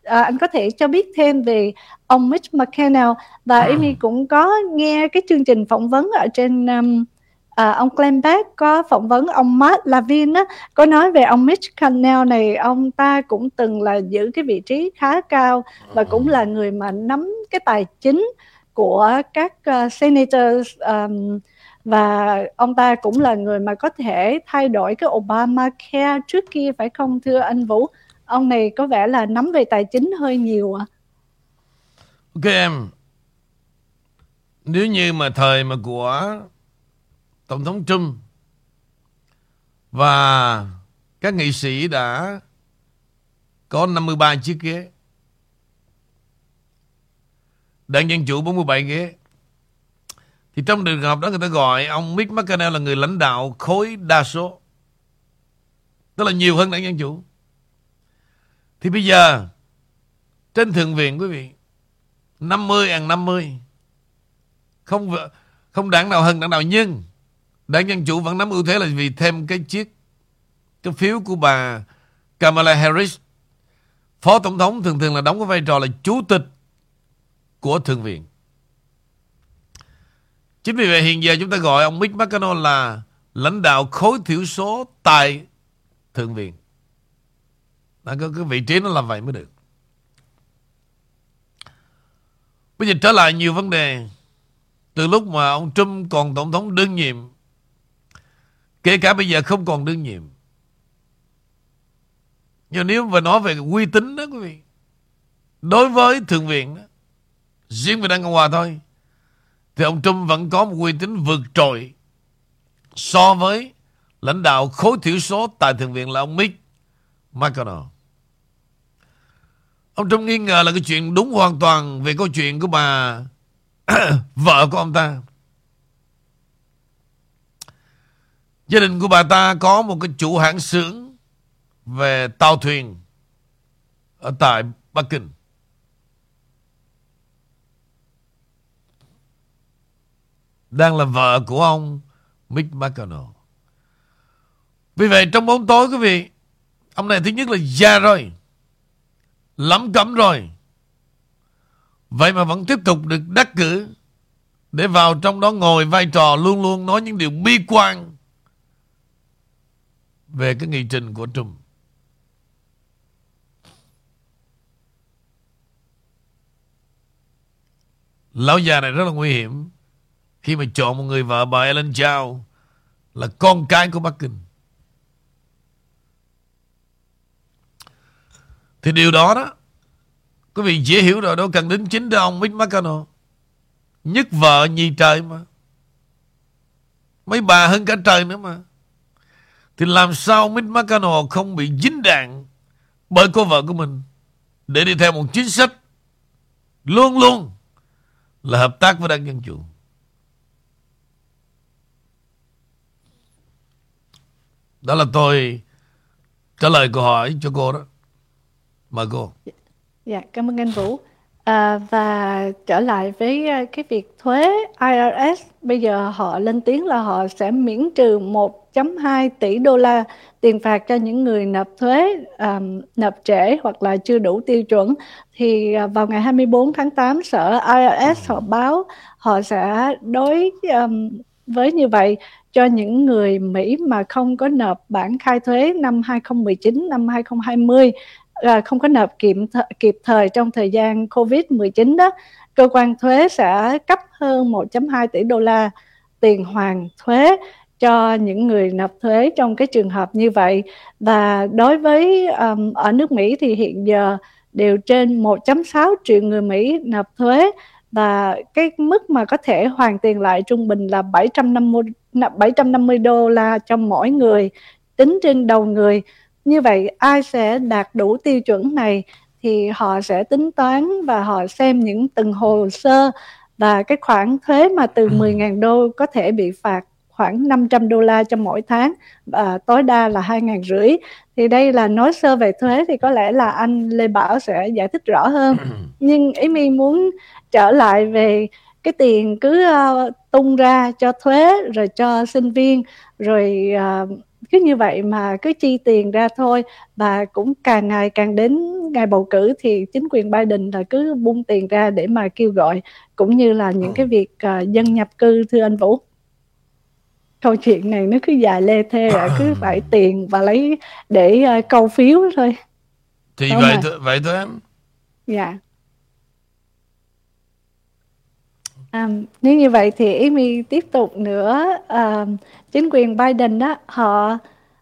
S2: à, anh có thể cho biết thêm về ông Mitch McConnell và à. Amy cũng có nghe cái chương trình phỏng vấn ở trên um, à, ông Glenn Beck có phỏng vấn ông Matt Lavin á, có nói về ông Mitch McConnell này ông ta cũng từng là giữ cái vị trí khá cao và cũng là người mà nắm cái tài chính của các uh, senators um, và ông ta cũng là người mà có thể thay đổi cái Obamacare trước kia phải không thưa anh Vũ? Ông này có vẻ là nắm về tài chính hơi nhiều ạ. À?
S1: Ok em. Nếu như mà thời mà của Tổng thống Trump Và các nghị sĩ đã có 53 chiếc ghế. Đảng Dân Chủ 47 ghế. Thì trong trường hợp đó người ta gọi ông Mitch McConnell là người lãnh đạo khối đa số. Tức là nhiều hơn đảng Dân Chủ. Thì bây giờ, trên thượng viện, quý vị 50 ăn 50 không không đảng nào hơn đảng nào nhưng đảng Dân Chủ vẫn nắm ưu thế là vì thêm cái chiếc cái phiếu của bà Kamala Harris Phó Tổng thống thường thường là đóng cái vai trò là chủ tịch của Thượng viện. Chính vì vậy hiện giờ chúng ta gọi ông Mitch McConnell là lãnh đạo khối thiểu số tại Thượng viện. Đã cái, cái vị trí nó làm vậy mới được. Bây giờ trở lại nhiều vấn đề. Từ lúc mà ông Trump còn tổng thống đương nhiệm, kể cả bây giờ không còn đương nhiệm. Nhưng nếu mà nói về uy tín đó quý vị, đối với Thượng viện đó, riêng về Đảng Cộng Hòa thôi, thì ông Trump vẫn có một uy tín vượt trội so với lãnh đạo khối thiểu số tại Thượng viện là ông Mitch McConnell. Ông Trump nghi ngờ là cái chuyện đúng hoàn toàn về câu chuyện của bà vợ của ông ta. Gia đình của bà ta có một cái chủ hãng xưởng về tàu thuyền ở tại Bắc Kinh. Đang là vợ của ông Mick McConnell. Vì vậy trong bóng tối quý vị, ông này thứ nhất là già rồi lắm cấm rồi. Vậy mà vẫn tiếp tục được đắc cử để vào trong đó ngồi vai trò luôn luôn nói những điều bi quan về cái nghị trình của Trump. Lão già này rất là nguy hiểm khi mà chọn một người vợ bà Ellen Chao là con cái của Bắc Kinh. Thì điều đó đó, Quý vị dễ hiểu rồi, đâu cần đến chính ông Mitch McConnell Nhất vợ nhì trời mà. Mấy bà hơn cả trời nữa mà. Thì làm sao Mitch McConnell không bị dính đạn Bởi cô vợ của mình? Để đi theo một chính sách Luôn luôn Là hợp tác với Đảng Dân Chủ. Đó là tôi trả lời câu hỏi cho cô đó. Mời cô.
S2: Dạ, cảm ơn anh Vũ. À, và trở lại với à, cái việc thuế IRS, bây giờ họ lên tiếng là họ sẽ miễn trừ 1.2 tỷ đô la tiền phạt cho những người nộp thuế um, nộp trễ hoặc là chưa đủ tiêu chuẩn. Thì uh, vào ngày 24 tháng 8, sở IRS họ báo họ sẽ đối um, với như vậy cho những người Mỹ mà không có nộp bản khai thuế năm 2019, năm 2020 à, không có nộp kịp kịp thời trong thời gian Covid-19 đó, cơ quan thuế sẽ cấp hơn 1.2 tỷ đô la tiền hoàn thuế cho những người nộp thuế trong cái trường hợp như vậy. Và đối với um, ở nước Mỹ thì hiện giờ đều trên 1.6 triệu người Mỹ nộp thuế và cái mức mà có thể hoàn tiền lại trung bình là 750 750 đô la cho mỗi người tính trên đầu người như vậy ai sẽ đạt đủ tiêu chuẩn này thì họ sẽ tính toán và họ xem những từng hồ sơ và cái khoản thuế mà từ 10.000 ừ. đô có thể bị phạt khoảng 500 đô la cho mỗi tháng và tối đa là 2.000 rưỡi. Thì đây là nói sơ về thuế thì có lẽ là anh Lê Bảo sẽ giải thích rõ hơn. Ừ. Nhưng Amy muốn trở lại về cái tiền cứ uh, tung ra cho thuế rồi cho sinh viên rồi uh, cứ như vậy mà cứ chi tiền ra thôi và cũng càng ngày càng đến ngày bầu cử thì chính quyền Biden là cứ bung tiền ra để mà kêu gọi cũng như là những cái việc uh, dân nhập cư thưa anh Vũ. Câu chuyện này nó cứ dài lê thê à, cứ phải tiền và lấy để uh, câu phiếu thôi.
S1: Thì Đúng vậy thôi, vậy thôi em
S2: dạ À, nếu như vậy thì Amy tiếp tục nữa. À, chính quyền Biden đó họ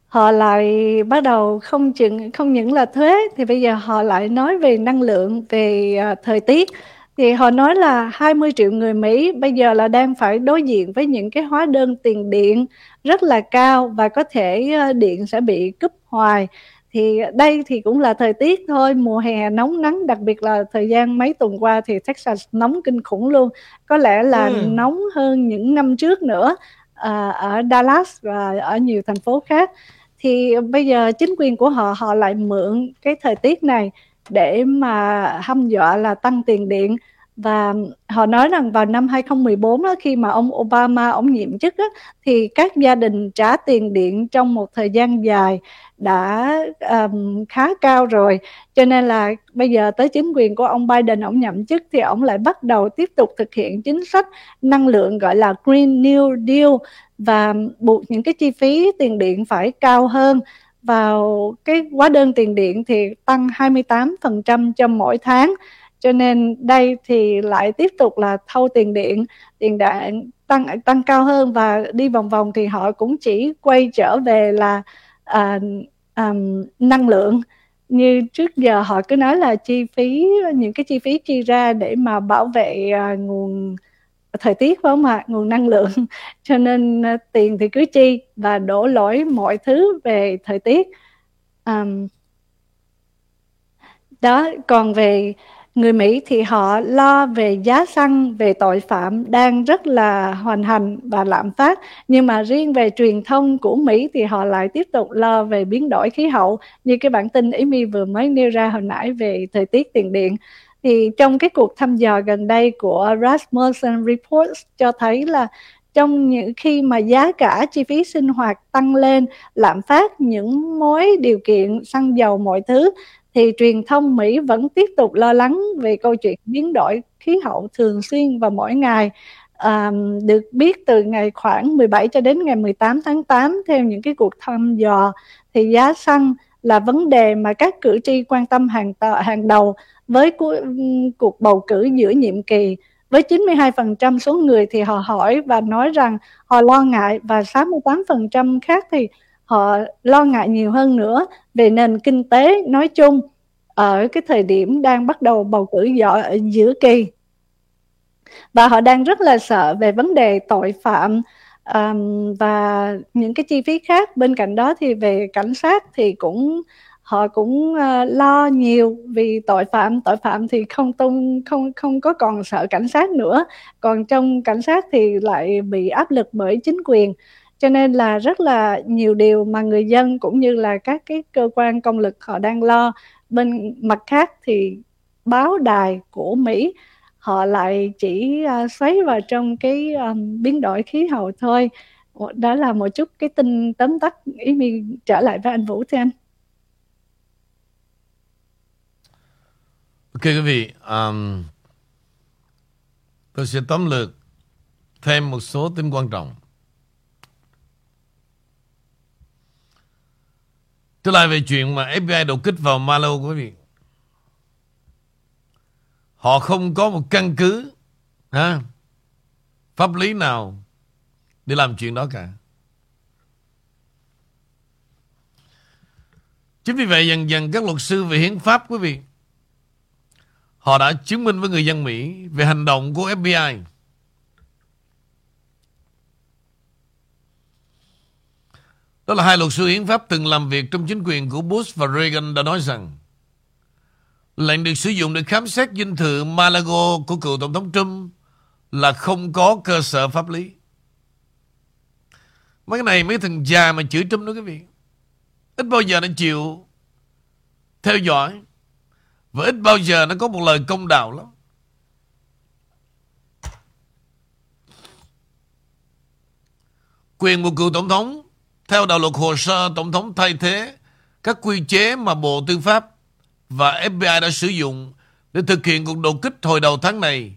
S2: họ lại bắt đầu không chừng không những là thuế thì bây giờ họ lại nói về năng lượng về uh, thời tiết. Thì họ nói là 20 triệu người Mỹ bây giờ là đang phải đối diện với những cái hóa đơn tiền điện rất là cao và có thể à, điện sẽ bị cúp hoài thì đây thì cũng là thời tiết thôi mùa hè nóng nắng đặc biệt là thời gian mấy tuần qua thì Texas nóng kinh khủng luôn có lẽ là ừ. nóng hơn những năm trước nữa à, ở Dallas và ở nhiều thành phố khác thì bây giờ chính quyền của họ họ lại mượn cái thời tiết này để mà hăm dọa là tăng tiền điện và họ nói rằng vào năm 2014 đó, khi mà ông Obama ông nhiệm chức đó, thì các gia đình trả tiền điện trong một thời gian dài đã um, khá cao rồi. Cho nên là bây giờ tới chính quyền của ông Biden ông nhậm chức thì ông lại bắt đầu tiếp tục thực hiện chính sách năng lượng gọi là Green New Deal và buộc những cái chi phí tiền điện phải cao hơn. Vào cái hóa đơn tiền điện thì tăng 28% cho mỗi tháng cho nên đây thì lại tiếp tục là thâu tiền điện tiền đạn tăng tăng cao hơn và đi vòng vòng thì họ cũng chỉ quay trở về là à, à, năng lượng. Như trước giờ họ cứ nói là chi phí những cái chi phí chi ra để mà bảo vệ à, nguồn thời tiết phải không ạ? Nguồn năng lượng. Cho nên à, tiền thì cứ chi và đổ lỗi mọi thứ về thời tiết. Um, đó còn về người Mỹ thì họ lo về giá xăng, về tội phạm đang rất là hoành hành và lạm phát. Nhưng mà riêng về truyền thông của Mỹ thì họ lại tiếp tục lo về biến đổi khí hậu như cái bản tin Amy vừa mới nêu ra hồi nãy về thời tiết tiền điện. Thì trong cái cuộc thăm dò gần đây của Rasmussen Reports cho thấy là trong những khi mà giá cả chi phí sinh hoạt tăng lên, lạm phát những mối điều kiện xăng dầu mọi thứ thì truyền thông Mỹ vẫn tiếp tục lo lắng về câu chuyện biến đổi khí hậu thường xuyên và mỗi ngày. À, được biết từ ngày khoảng 17 cho đến ngày 18 tháng 8 theo những cái cuộc thăm dò thì giá xăng là vấn đề mà các cử tri quan tâm hàng hàng đầu với cuộc bầu cử giữa nhiệm kỳ. Với 92% số người thì họ hỏi và nói rằng họ lo ngại và 68% khác thì họ lo ngại nhiều hơn nữa về nền kinh tế nói chung ở cái thời điểm đang bắt đầu bầu cử ở giữa kỳ. Và họ đang rất là sợ về vấn đề tội phạm um, và những cái chi phí khác. Bên cạnh đó thì về cảnh sát thì cũng họ cũng uh, lo nhiều vì tội phạm. Tội phạm thì không tung không không có còn sợ cảnh sát nữa. Còn trong cảnh sát thì lại bị áp lực bởi chính quyền cho nên là rất là nhiều điều mà người dân cũng như là các cái cơ quan công lực họ đang lo. Bên mặt khác thì báo đài của Mỹ họ lại chỉ uh, xoáy vào trong cái um, biến đổi khí hậu thôi. Đó là một chút cái tin tóm tắt ý mi trở lại với anh Vũ thưa anh.
S1: Ok quý vị um, tôi sẽ tóm lược thêm một số tin quan trọng. Trở lại về chuyện mà FBI đột kích vào Malo quý vị. Họ không có một căn cứ ha, pháp lý nào để làm chuyện đó cả. Chính vì vậy dần dần các luật sư về hiến pháp quý vị Họ đã chứng minh với người dân Mỹ về hành động của FBI Đó là hai luật sư hiến pháp từng làm việc trong chính quyền của Bush và Reagan đã nói rằng, lệnh được sử dụng để khám xét dinh thự Malago của cựu Tổng thống Trump là không có cơ sở pháp lý. Mấy cái này, mấy thằng già mà chửi Trump đó, quý vị. Ít bao giờ nó chịu theo dõi và ít bao giờ nó có một lời công đạo lắm. Quyền của cựu tổng thống theo đạo luật hồ sơ tổng thống thay thế các quy chế mà Bộ Tư pháp và FBI đã sử dụng để thực hiện cuộc đột kích hồi đầu tháng này.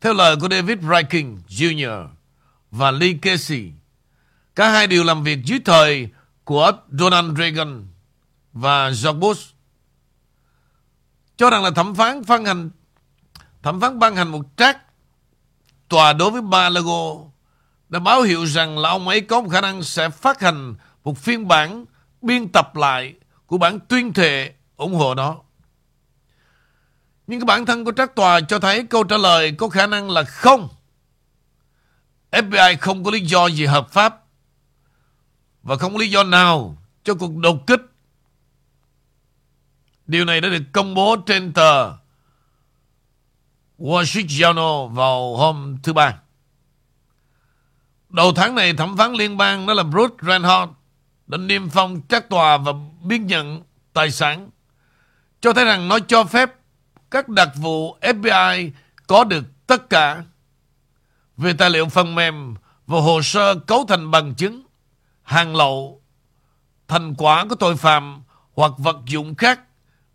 S1: Theo lời của David Ryking Jr. và Lee Casey, cả hai đều làm việc dưới thời của Donald Reagan và George Bush. Cho rằng là thẩm phán phân hành thẩm phán ban hành một trác tòa đối với ba logo đã báo hiệu rằng là ông ấy có một khả năng sẽ phát hành một phiên bản biên tập lại của bản tuyên thệ ủng hộ nó. Nhưng cái bản thân của trác tòa cho thấy câu trả lời có khả năng là không. FBI không có lý do gì hợp pháp và không có lý do nào cho cuộc đột kích. Điều này đã được công bố trên tờ Wall Street Journal vào hôm thứ Ba. Đầu tháng này, thẩm phán liên bang đó là Bruce Reinhardt đã niêm phong trác tòa và biên nhận tài sản cho thấy rằng nó cho phép các đặc vụ FBI có được tất cả về tài liệu phần mềm và hồ sơ cấu thành bằng chứng, hàng lậu, thành quả của tội phạm hoặc vật dụng khác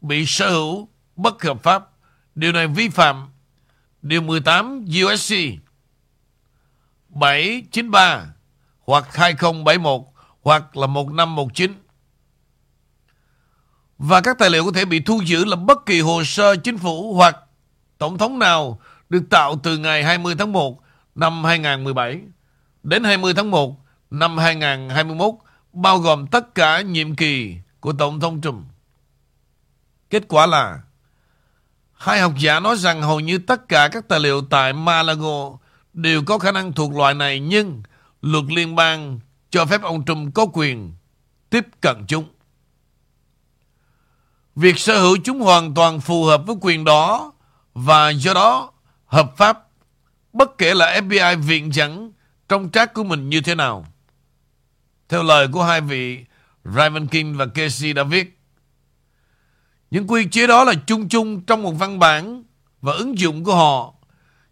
S1: bị sở hữu bất hợp pháp. Điều này vi phạm Điều 18 USC 793 hoặc 2071 hoặc là 1519. Và các tài liệu có thể bị thu giữ là bất kỳ hồ sơ chính phủ hoặc tổng thống nào được tạo từ ngày 20 tháng 1 năm 2017 đến 20 tháng 1 năm 2021 bao gồm tất cả nhiệm kỳ của Tổng thống Trump. Kết quả là, hai học giả nói rằng hầu như tất cả các tài liệu tại Malago đều có khả năng thuộc loại này nhưng luật liên bang cho phép ông Trump có quyền tiếp cận chúng. Việc sở hữu chúng hoàn toàn phù hợp với quyền đó và do đó hợp pháp bất kể là FBI viện dẫn trong trác của mình như thế nào. Theo lời của hai vị Raven King và Casey đã viết, những quy chế đó là chung chung trong một văn bản và ứng dụng của họ.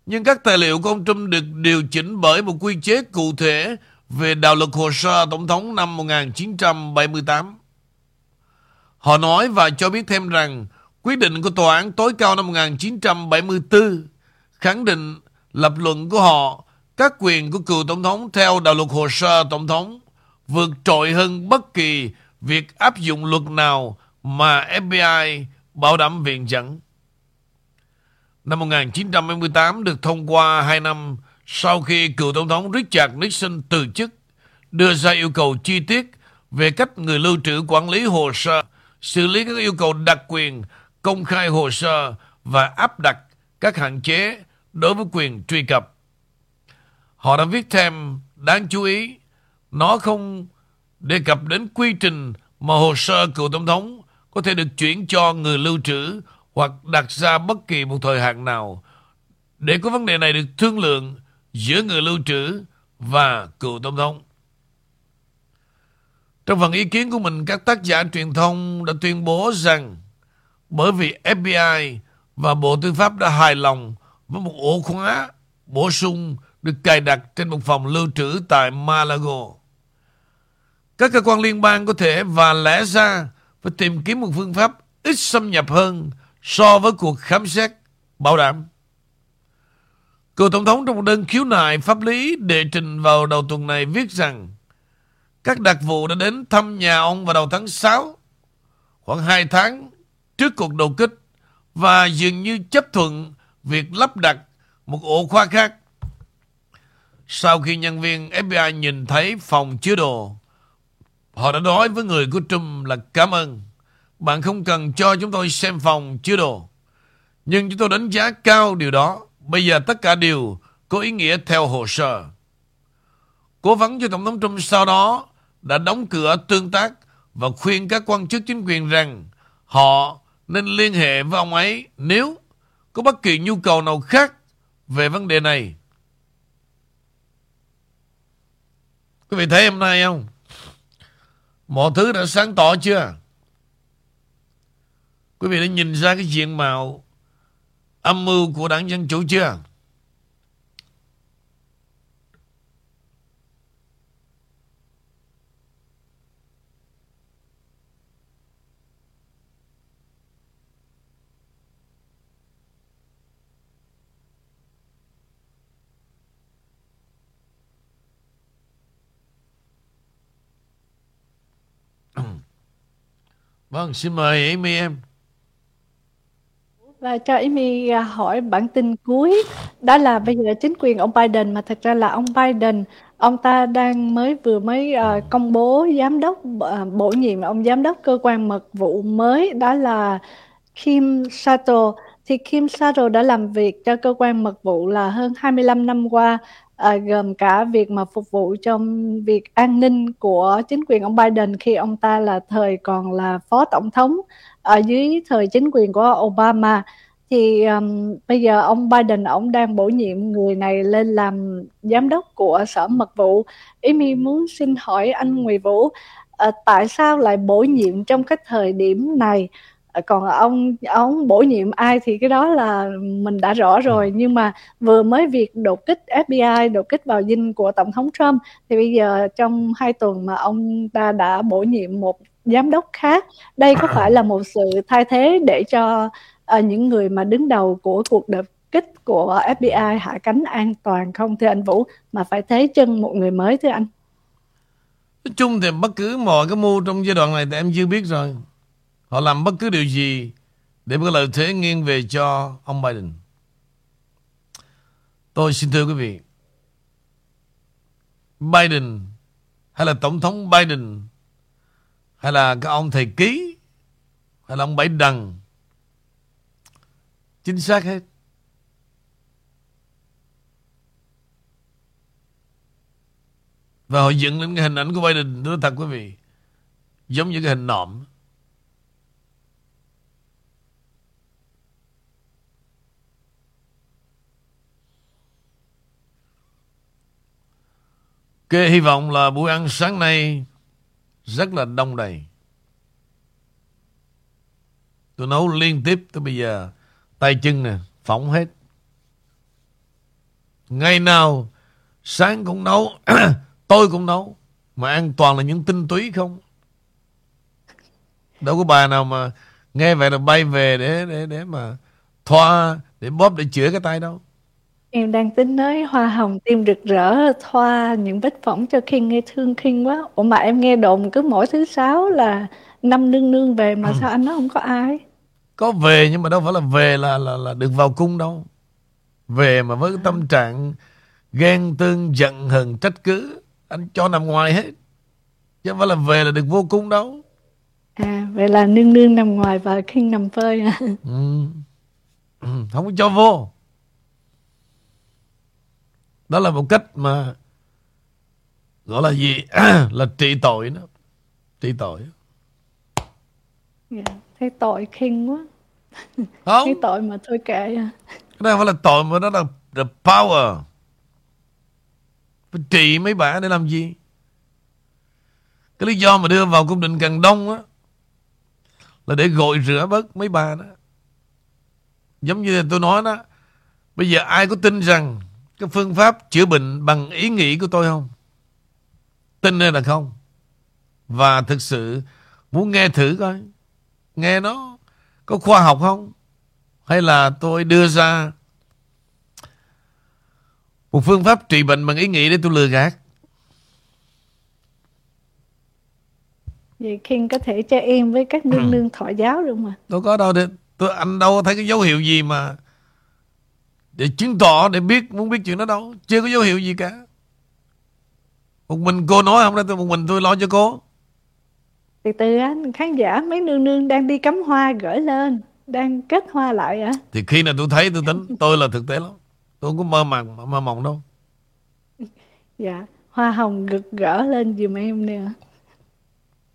S1: Nhưng các tài liệu của ông Trump được điều chỉnh bởi một quy chế cụ thể về đạo luật hồ sơ tổng thống năm 1978. Họ nói và cho biết thêm rằng, quyết định của Tòa án tối cao năm 1974 khẳng định lập luận của họ, các quyền của cựu tổng thống theo đạo luật hồ sơ tổng thống vượt trội hơn bất kỳ việc áp dụng luật nào mà FBI bảo đảm viện dẫn. Năm 1978 được thông qua 2 năm sau khi cựu tổng thống Richard Nixon từ chức, đưa ra yêu cầu chi tiết về cách người lưu trữ quản lý hồ sơ, xử lý các yêu cầu đặc quyền, công khai hồ sơ và áp đặt các hạn chế đối với quyền truy cập. Họ đã viết thêm đáng chú ý, nó không đề cập đến quy trình mà hồ sơ cựu tổng thống có thể được chuyển cho người lưu trữ hoặc đặt ra bất kỳ một thời hạn nào để có vấn đề này được thương lượng giữa người lưu trữ và cựu tổng thống. Trong phần ý kiến của mình, các tác giả truyền thông đã tuyên bố rằng bởi vì FBI và Bộ Tư pháp đã hài lòng với một ổ khóa bổ sung được cài đặt trên một phòng lưu trữ tại Malago. Các cơ quan liên bang có thể và lẽ ra phải tìm kiếm một phương pháp ít xâm nhập hơn so với cuộc khám xét bảo đảm. Cựu Tổng thống trong một đơn khiếu nại pháp lý đệ trình vào đầu tuần này viết rằng các đặc vụ đã đến thăm nhà ông vào đầu tháng 6, khoảng 2 tháng trước cuộc đột kích và dường như chấp thuận việc lắp đặt một ổ khóa khác. Sau khi nhân viên FBI nhìn thấy phòng chứa đồ, họ đã nói với người của Trump là cảm ơn. Bạn không cần cho chúng tôi xem phòng, chứa đồ. Nhưng chúng tôi đánh giá cao điều đó. Bây giờ tất cả đều có ý nghĩa theo hồ sơ. Cố vấn cho Tổng thống Trump sau đó đã đóng cửa tương tác và khuyên các quan chức chính quyền rằng họ nên liên hệ với ông ấy nếu có bất kỳ nhu cầu nào khác về vấn đề này. Quý vị thấy hôm nay không? Mọi thứ đã sáng tỏ chưa? Quý vị đã nhìn ra cái diện mạo âm mưu của đảng Dân Chủ chưa? Ừ. Vâng, xin mời Amy em.
S2: Và cho Amy à, hỏi bản tin cuối. Đó là bây giờ chính quyền ông Biden mà thật ra là ông Biden ông ta đang mới vừa mới uh, công bố giám đốc uh, bổ nhiệm ông giám đốc cơ quan mật vụ mới đó là Kim Sato. Thì Kim Sato đã làm việc cho cơ quan mật vụ là hơn 25 năm qua, à, gồm cả việc mà phục vụ trong việc an ninh của chính quyền ông Biden khi ông ta là thời còn là phó tổng thống ở dưới thời chính quyền của Obama thì um, bây giờ ông Biden ông đang bổ nhiệm người này lên làm giám đốc của sở mật vụ. Ý mi muốn xin hỏi anh Nguyễn Vũ uh, tại sao lại bổ nhiệm trong cái thời điểm này? Uh, còn ông ông bổ nhiệm ai thì cái đó là mình đã rõ rồi nhưng mà vừa mới việc đột kích FBI đột kích vào dinh của tổng thống Trump thì bây giờ trong hai tuần mà ông ta đã bổ nhiệm một giám đốc khác đây có phải là một sự thay thế để cho uh, những người mà đứng đầu của cuộc đột kích của FBI hạ cánh an toàn không thưa anh Vũ mà phải thế chân một người mới thưa anh
S1: Nói chung thì bất cứ mọi cái mưu trong giai đoạn này thì em chưa biết rồi. Họ làm bất cứ điều gì để có lợi thế nghiêng về cho ông Biden. Tôi xin thưa quý vị. Biden hay là Tổng thống Biden hay là các ông thầy ký? Hay là ông Bảy Đằng? Chính xác hết. Và họ dựng lên cái hình ảnh của Biden đó thật quý vị. Giống như cái hình nọm kê hy vọng là buổi ăn sáng nay rất là đông đầy. Tôi nấu liên tiếp tới bây giờ. Tay chân nè, phỏng hết. Ngày nào sáng cũng nấu, tôi cũng nấu. Mà ăn toàn là những tinh túy không. Đâu có bà nào mà nghe vậy là bay về để để để mà thoa, để bóp, để chữa cái tay đâu.
S2: Em đang tính nói hoa hồng tim rực rỡ thoa những vết phỏng cho King nghe thương King quá. Ủa mà em nghe đồn cứ mỗi thứ sáu là năm nương nương về mà sao anh nói không có ai?
S1: Có về nhưng mà đâu phải là về là là là được vào cung đâu. Về mà với cái tâm trạng ghen tương giận hờn trách cứ anh cho nằm ngoài hết. Chứ không phải là về là được vô cung đâu.
S2: À vậy là nương nương nằm ngoài và King nằm phơi à?
S1: Ừ. Ừ, Không có cho vô. Đó là một cách mà gọi là gì? là trị tội đó. Trị tội.
S2: Dạ, Thấy tội King quá.
S1: Không,
S2: Thấy tội mà thôi kệ
S1: cái đó không phải là tội mà đó là the power. Phải trị mấy bà để làm gì? Cái lý do mà đưa vào cung đình Càng Đông á là để gội rửa bớt mấy bà đó. Giống như tôi nói đó, bây giờ ai có tin rằng cái phương pháp chữa bệnh bằng ý nghĩ của tôi không? Tin hay là không? Và thực sự muốn nghe thử coi, nghe nó có khoa học không? Hay là tôi đưa ra một phương pháp trị bệnh bằng ý nghĩ để tôi lừa gạt?
S2: Vậy King có thể cho em với các nương nương thọ giáo được mà.
S1: Đâu có đâu. Để, tôi anh đâu có thấy cái dấu hiệu gì mà để chứng tỏ để biết muốn biết chuyện đó đâu. Chưa có dấu hiệu gì cả. Một mình cô nói không ra tôi một mình tôi lo cho cô.
S2: Từ từ á, khán giả mấy nương nương đang đi cắm hoa gửi lên, đang kết hoa lại à.
S1: Thì khi nào tôi thấy tôi tính tôi là thực tế lắm. Tôi không có mơ màng mơ mộng đâu.
S2: Dạ, hoa hồng gực gỡ lên giùm em nè.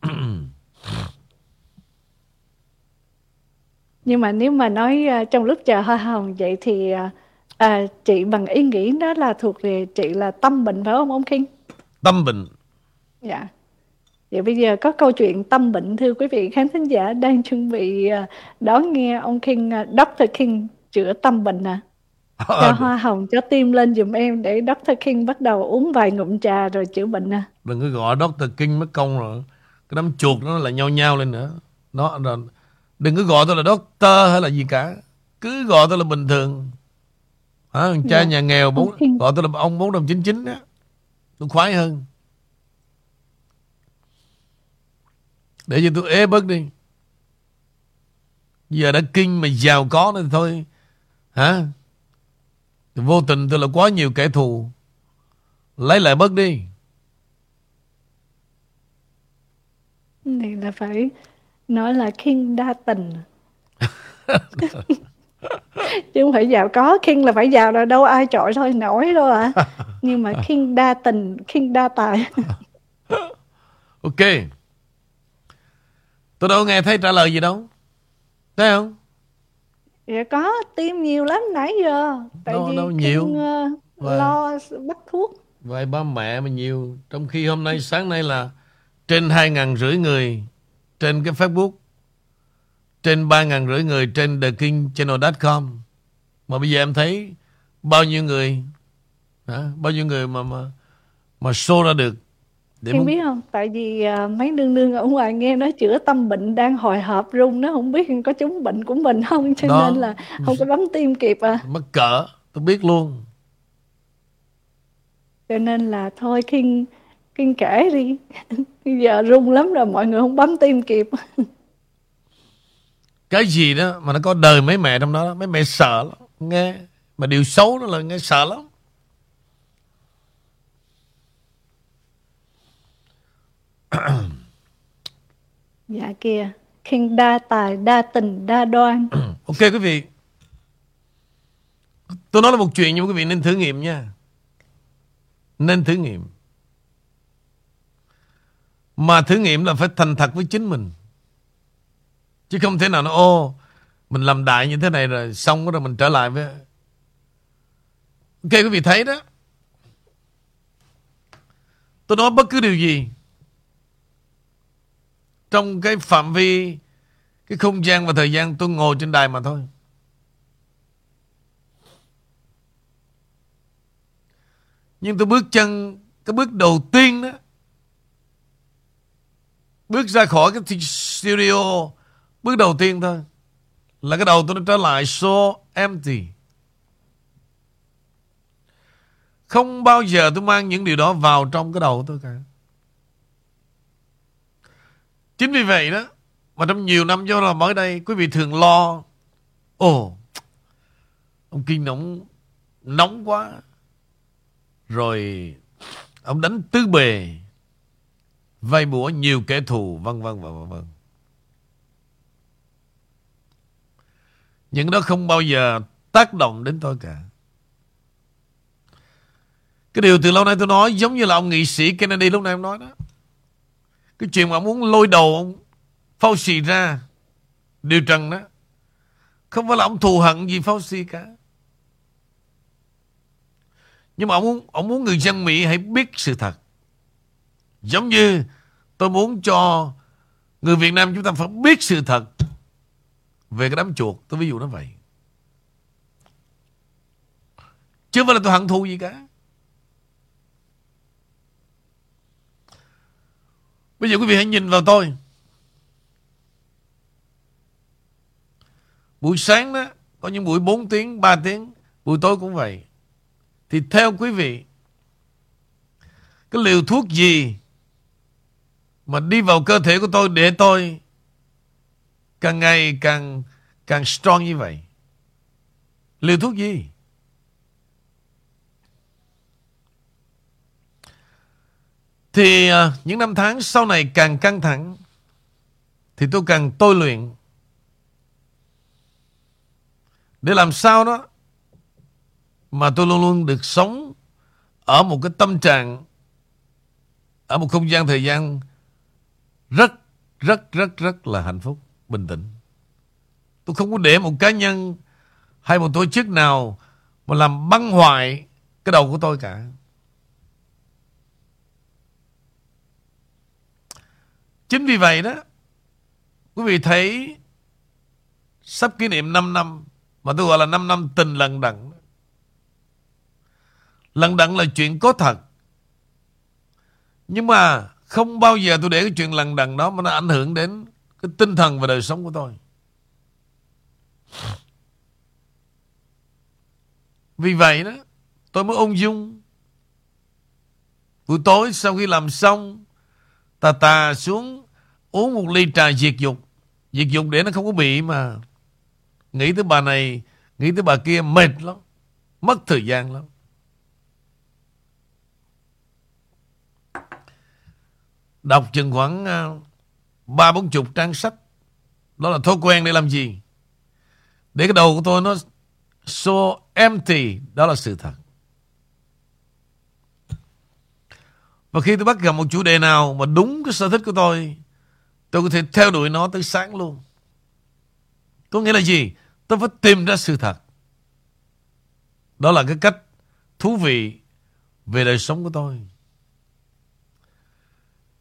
S2: Nhưng mà nếu mà nói à, trong lúc chờ hoa hồng vậy thì à, à, chị bằng ý nghĩ đó là thuộc về chị là tâm bệnh phải không ông King?
S1: Tâm bệnh.
S2: Dạ. Vậy bây giờ có câu chuyện tâm bệnh thưa quý vị khán thính giả đang chuẩn bị à, đón nghe ông King, à, Dr. King chữa tâm bệnh à. Cho hoa hồng cho tim lên giùm em để Dr. King bắt đầu uống vài ngụm trà rồi chữa bệnh à.
S1: Đừng có gọi Dr. King mất công rồi. Cái đám chuột nó lại nhau nhau lên nữa. Nó. Đừng có gọi tôi là doctor hay là gì cả. Cứ gọi tôi là bình thường. Hả? Cha
S2: Dạ.
S1: nhà nghèo bốn, gọi tôi là ông bốn đồng chín chín á. Tôi khoái hơn. Để cho tôi ế bớt đi. Giờ đã kinh mà giàu có nữa thì thôi. Hả? Vô tình tôi là quá nhiều kẻ thù. Lấy lại bớt đi.
S2: Này là phải nói là King đa tình. chứ không phải giàu có King là phải giàu là đâu ai chọi thôi nổi đâu ạ. À. nhưng mà King đa tình King đa tài.
S1: Ok. Tôi đâu nghe thấy trả lời gì đâu. Thấy không?
S2: Dạ có tim nhiều lắm nãy giờ. Tại
S1: đâu,
S2: vì
S1: đâu nhiều?
S2: King, uh, lo bắt thuốc.
S1: Vậy ba mẹ mà nhiều. Trong khi hôm nay sáng nay là Trên hai ngàn rưỡi người Trên cái Facebook Trên ba ngàn rưỡi người Trên thekingchannel.com Mà bây giờ em thấy Bao nhiêu người hả? Bao nhiêu người mà Mà, mà show ra được
S2: để Em muốn... biết không? Tại vì uh, mấy nương nương ở ngoài nghe nói chữa tâm bệnh đang hồi hộp rung nó không biết có chúng bệnh của mình không cho Đó. nên là không có bấm tim kịp à.
S1: Mắc cỡ, tôi biết luôn
S2: cho nên là thôi Kinh Kinh kể đi giờ rung lắm rồi mọi người không bấm tim kịp
S1: cái gì đó mà nó có đời mấy mẹ trong đó mấy mẹ sợ lắm nghe mà điều xấu đó là nghe sợ lắm
S2: dạ kia Kinh đa tài đa tình đa đoan
S1: ok quý vị tôi nói là một chuyện nhưng quý vị nên thử nghiệm nha nên thử nghiệm. Mà thử nghiệm là phải thành thật với chính mình. Chứ không thể nào nó ô, mình làm đại như thế này rồi xong rồi mình trở lại với Ok, quý vị thấy đó. Tôi nói bất cứ điều gì Trong cái phạm vi, Cái không gian và thời gian tôi ngồi trên đài mà thôi. Nhưng tôi bước chân, Cái bước đầu tiên đó, Bước ra khỏi cái studio Bước đầu tiên thôi. Là cái đầu tôi nó trở lại so empty. Không bao giờ tôi mang những điều đó vào trong cái đầu của tôi cả. Chính vì vậy đó Mà trong nhiều năm do là mới đây Quý vị thường lo Ồ oh, Ông Kinh nóng Nóng quá. Rồi ông đánh tứ bề vay bùa nhiều kẻ thù vân vân vân vân. Những đó không bao giờ tác động đến tôi cả. Cái điều từ lâu nay tôi nói giống như là ông nghị sĩ Kennedy lúc nãy em nói đó. Cái chuyện mà ông muốn lôi đầu ông Fauci ra điều trần đó không phải là ông thù hận gì Fauci cả. Nhưng mà ông muốn, ông muốn người dân Mỹ hãy biết sự thật. Giống như tôi muốn cho người Việt Nam chúng ta phải biết sự thật về cái đám chuột. Tôi ví dụ nó vậy. Chứ không phải là tôi hận thù gì cả. Bây giờ quý vị hãy nhìn vào tôi. Buổi sáng đó, có những buổi 4 tiếng, 3 tiếng, buổi tối cũng vậy. Thì theo quý vị Cái liều thuốc gì Mà đi vào cơ thể của tôi Để tôi Càng ngày càng Càng strong như vậy. Liều thuốc gì? Thì uh, những năm tháng sau này càng căng thẳng Thì tôi càng tôi luyện. Để làm sao đó mà tôi luôn luôn được sống ở một cái tâm trạng ở một không gian thời gian rất rất rất rất là hạnh phúc bình tĩnh. Tôi không có để một cá nhân hay một tổ chức nào mà làm băng hoại cái đầu của tôi cả. Chính vì vậy đó, quý vị thấy sắp kỷ niệm 5 năm, mà tôi gọi là 5 năm tình lần đặng Lần đặng là chuyện có thật. Nhưng mà không bao giờ tôi để cái chuyện lần đặng đó mà nó ảnh hưởng đến cái tinh thần và đời sống của tôi. Vì vậy đó, tôi mới ung dung. Buổi tối sau khi làm xong, tà tà xuống uống một ly trà diệt dục. Diệt dục để nó không có bị mà nghĩ tới bà này, nghĩ tới bà kia mệt lắm. Mất thời gian lắm. Đọc chừng khoảng à, ba bốn chục trang sách. Đó là thói quen để làm gì? Để cái đầu của tôi nó So empty. Đó là sự thật. Và khi tôi bắt gặp một chủ đề nào mà đúng cái sở thích của tôi, tôi có thể theo đuổi nó tới sáng luôn. Có nghĩa là gì? Tôi phải tìm ra sự thật. Đó là cái cách thú vị về đời sống của tôi.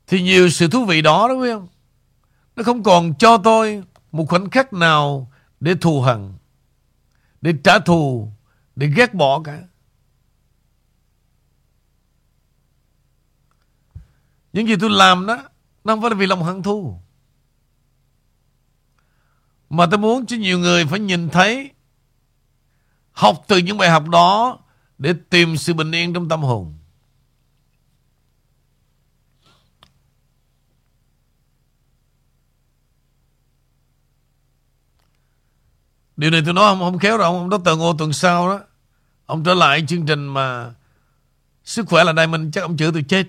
S1: Thì nhiều sự thú vị đó đúng không? Nó không còn cho tôi một khoảnh khắc nào để thù hận, để trả thù, để ghét bỏ cả. Những gì tôi làm đó Nó không phải là vì lòng hận thù Mà tôi muốn cho nhiều người phải nhìn thấy Học từ những bài học đó Để tìm sự bình yên trong tâm hồn Điều này tôi nói không, không khéo đâu Ông, đó Dr. Ngô tuần sau đó. Ông trở lại chương trình mà Sức khỏe là đây mình Chắc ông chữa tôi chết.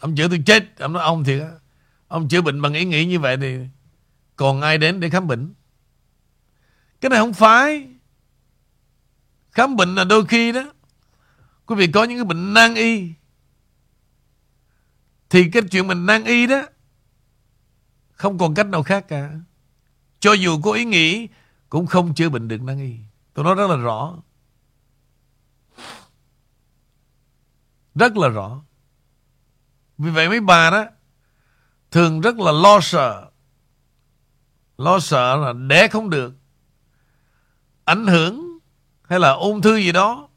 S1: Ông chữa tôi chết Ông nói ông thiệt Ông chữa bệnh bằng ý nghĩ như vậy thì Còn ai đến để khám bệnh? Cái này không phải. Khám bệnh là đôi khi đó Quý vị có những cái bệnh nan y. Thì cái chuyện mình nan y đó Không còn cách nào khác cả. Cho dù có ý nghĩ, Cũng không chữa bệnh được nan y Tôi nói rất là rõ Rất là rõ vì vậy mấy bà đó, thường rất là lo sợ. Lo sợ là đẻ không được. Ảnh hưởng hay là ung thư gì đó.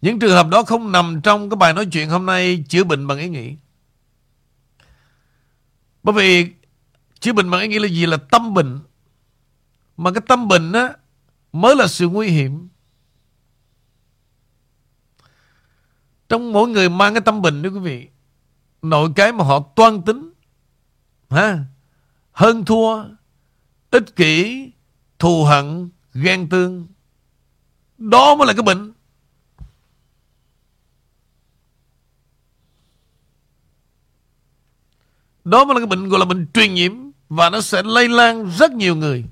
S1: Những trường hợp đó không nằm trong cái bài nói chuyện hôm nay chữa bệnh bằng ý nghĩ. Bởi vì chữa bệnh bằng ý nghĩ là gì? Là tâm bệnh. Mà cái tâm bệnh á, mới là sự nguy hiểm. Trong mỗi người mang cái tâm bình đó quý vị, Nội cái mà họ toan tính, ha, Hơn thua, Ích kỷ, Thù hận, Ghen tương, Đó mới là cái bệnh Đó mới là cái bệnh gọi là bệnh truyền nhiễm và nó sẽ lây lan rất nhiều người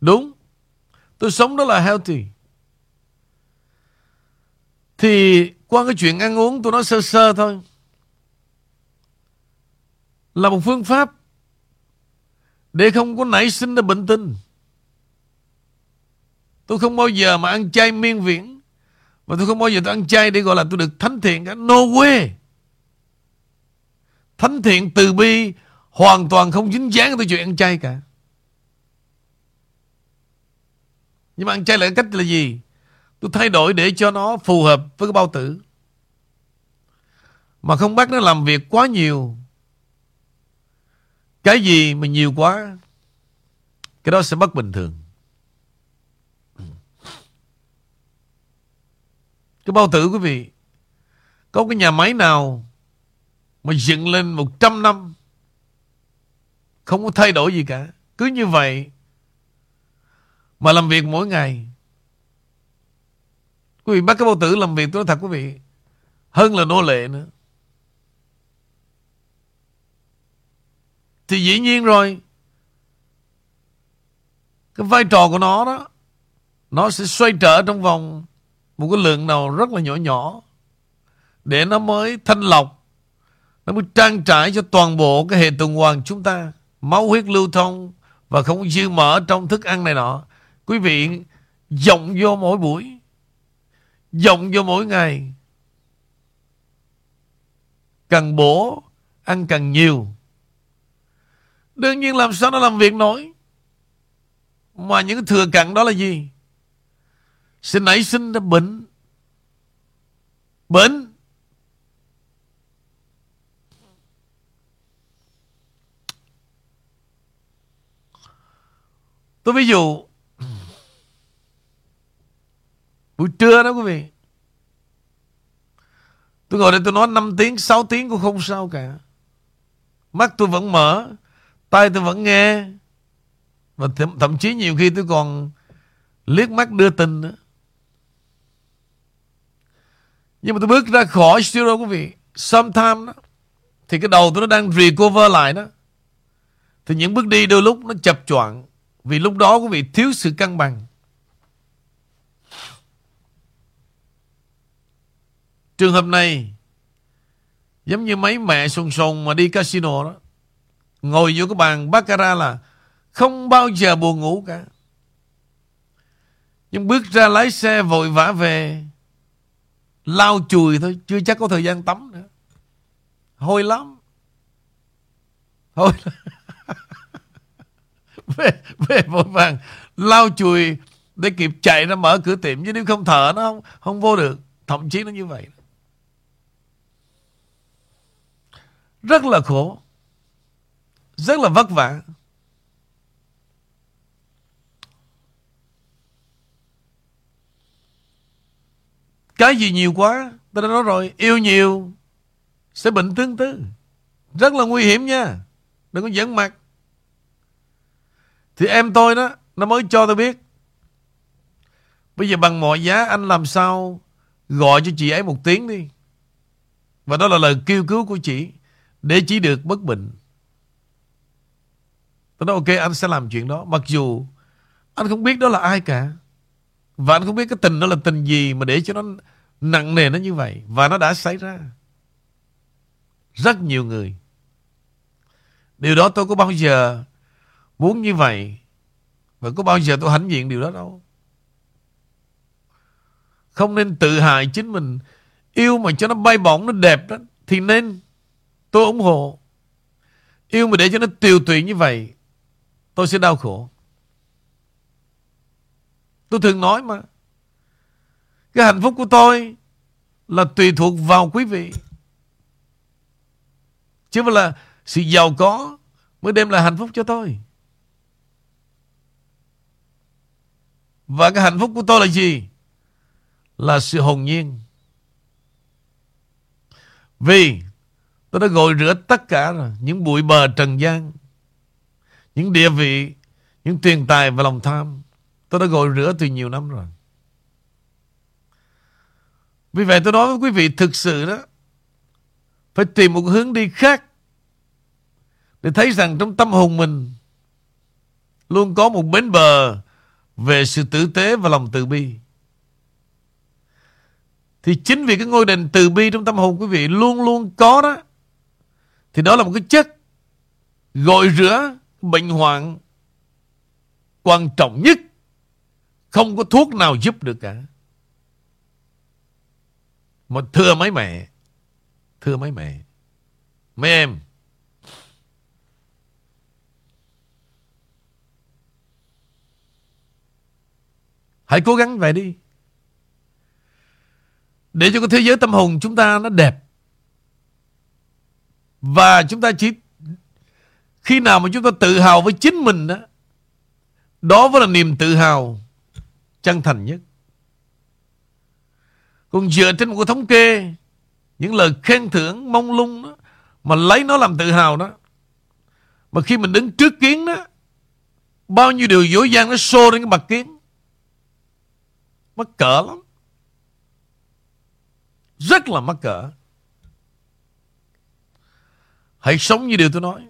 S1: Đúng. Tôi sống đó là healthy. Thì qua cái chuyện ăn uống tôi nói sơ sơ thôi. Là một phương pháp để không có nảy sinh ra bệnh tinh. Tôi không bao giờ mà ăn chay miên viễn. Và tôi không bao giờ tôi ăn chay để gọi là tôi được thánh thiện cả. No way. Thánh thiện từ bi hoàn toàn không dính dáng tới chuyện ăn chay cả. Nhưng mà ăn chay là cách là gì? Tôi thay đổi để cho nó phù hợp với cái bao tử. Mà không bắt nó làm việc quá nhiều. Cái gì mà nhiều quá, cái đó sẽ bất bình thường. Cái bao tử quý vị, có cái nhà máy nào mà dựng lên 100 năm không có thay đổi gì cả. Cứ như vậy mà làm việc mỗi ngày Quý vị bắt cái bao tử làm việc tôi nói thật quý vị Hơn là nô lệ nữa Thì dĩ nhiên rồi. Cái vai trò của nó đó, Nó sẽ xoay trở trong vòng Một cái lượng nào rất là nhỏ nhỏ Để nó mới thanh lọc, Nó mới trang trải cho toàn bộ Cái hệ tuần hoàn chúng ta, Máu huyết lưu thông Và không dư mỡ trong thức ăn này nọ. Quý vị dòng vô mỗi buổi Dòng vô mỗi ngày. Càng bổ, Ăn càng nhiều. Đương nhiên làm sao nó làm việc nổi. Mà những thừa cặn đó là gì? Sẽ nảy sinh ra bệnh. Bệnh. Tôi ví dụ, Buổi trưa đó quý vị, Tôi ngồi đây tôi nói 5 tiếng 6 tiếng cũng không sao cả. Mắt tôi vẫn mở tay tôi vẫn nghe Và thậm, thậm chí nhiều khi tôi còn liếc mắt đưa tin nữa. Nhưng mà tôi bước ra khỏi studio quý vị, sometime đó, thì cái đầu tôi nó đang recover lại đó. Thì những bước đi đôi lúc nó chập choạng vì lúc đó quý vị thiếu sự cân bằng. Trường hợp này giống như mấy mẹ sùng sùng mà đi casino đó. Ngồi vô cái bàn baccarat là không bao giờ buồn ngủ cả. Nhưng bước ra lái xe vội vã về lau chùi thôi, chưa chắc có thời gian tắm nữa. Hôi lắm. Hôi lắm. về, về vội vàng lau chùi để kịp chạy ra mở cửa tiệm chứ nếu không thở nó không, không vô được. Thậm chí nó như vậy. Rất là khổ. Rất là vất vả. Cái gì nhiều quá Tôi đã nói rồi, Yêu nhiều, Sẽ bệnh tương tư. Rất là nguy hiểm nha, Đừng có giỡn mặt. Thì em tôi đó, Nó mới cho tôi biết. Bây giờ bằng mọi giá, anh làm sao Gọi cho chị ấy một tiếng đi. Và đó là lời kêu cứu của chị, Để chỉ được bất bệnh. Tôi nói, ok, anh sẽ làm chuyện đó. Mặc dù Anh không biết đó là ai cả. Và anh không biết cái tình đó là tình gì Mà để cho nó nặng nề nó như vậy. Và nó đã xảy ra. Rất nhiều người. Điều đó tôi có bao giờ Muốn như vậy. Và có bao giờ tôi hãnh diện điều đó đâu. Không nên tự hại chính mình. Yêu mà cho nó bay bổng, Nó đẹp đó, Thì nên tôi ủng hộ. Yêu mà để cho nó tiều tụy như vậy Tôi sẽ đau khổ. Tôi thường nói mà. Cái hạnh phúc của tôi Là tùy thuộc vào quý vị. Chứ không là Sự giàu có Mới đem lại hạnh phúc cho tôi. Và cái hạnh phúc của tôi là gì? Là sự hồn nhiên. Vì Tôi đã gội rửa tất cả rồi, Những bụi bờ trần gian những địa vị, những tiền tài và lòng tham. Tôi đã gọi rửa từ nhiều năm rồi. Vì vậy tôi nói với quý vị thực sự đó, phải tìm một hướng đi khác để thấy rằng trong tâm hồn mình luôn có một bến bờ về sự tử tế và lòng từ bi. Thì chính vì cái ngôi đền từ bi trong tâm hồn quý vị luôn luôn có đó, thì đó là một cái chất gội rửa bệnh hoạn quan trọng nhất không có thuốc nào giúp được cả. Mà thưa mấy mẹ, thưa mấy mẹ, mấy em, hãy cố gắng vậy đi. Để cho cái thế giới tâm hồn chúng ta nó đẹp. Và chúng ta chỉ khi nào mà chúng ta tự hào với chính mình đó Đó mới là niềm tự hào Chân thành nhất. Còn dựa trên một cái thống kê, Những lời khen thưởng, mong lung đó, Mà lấy nó làm tự hào đó, Mà khi mình đứng trước kiến đó, Bao nhiêu điều dối gian nó xô lên cái mặt kiến, Mắc cỡ lắm. Rất là mắc cỡ. Hãy sống như điều tôi nói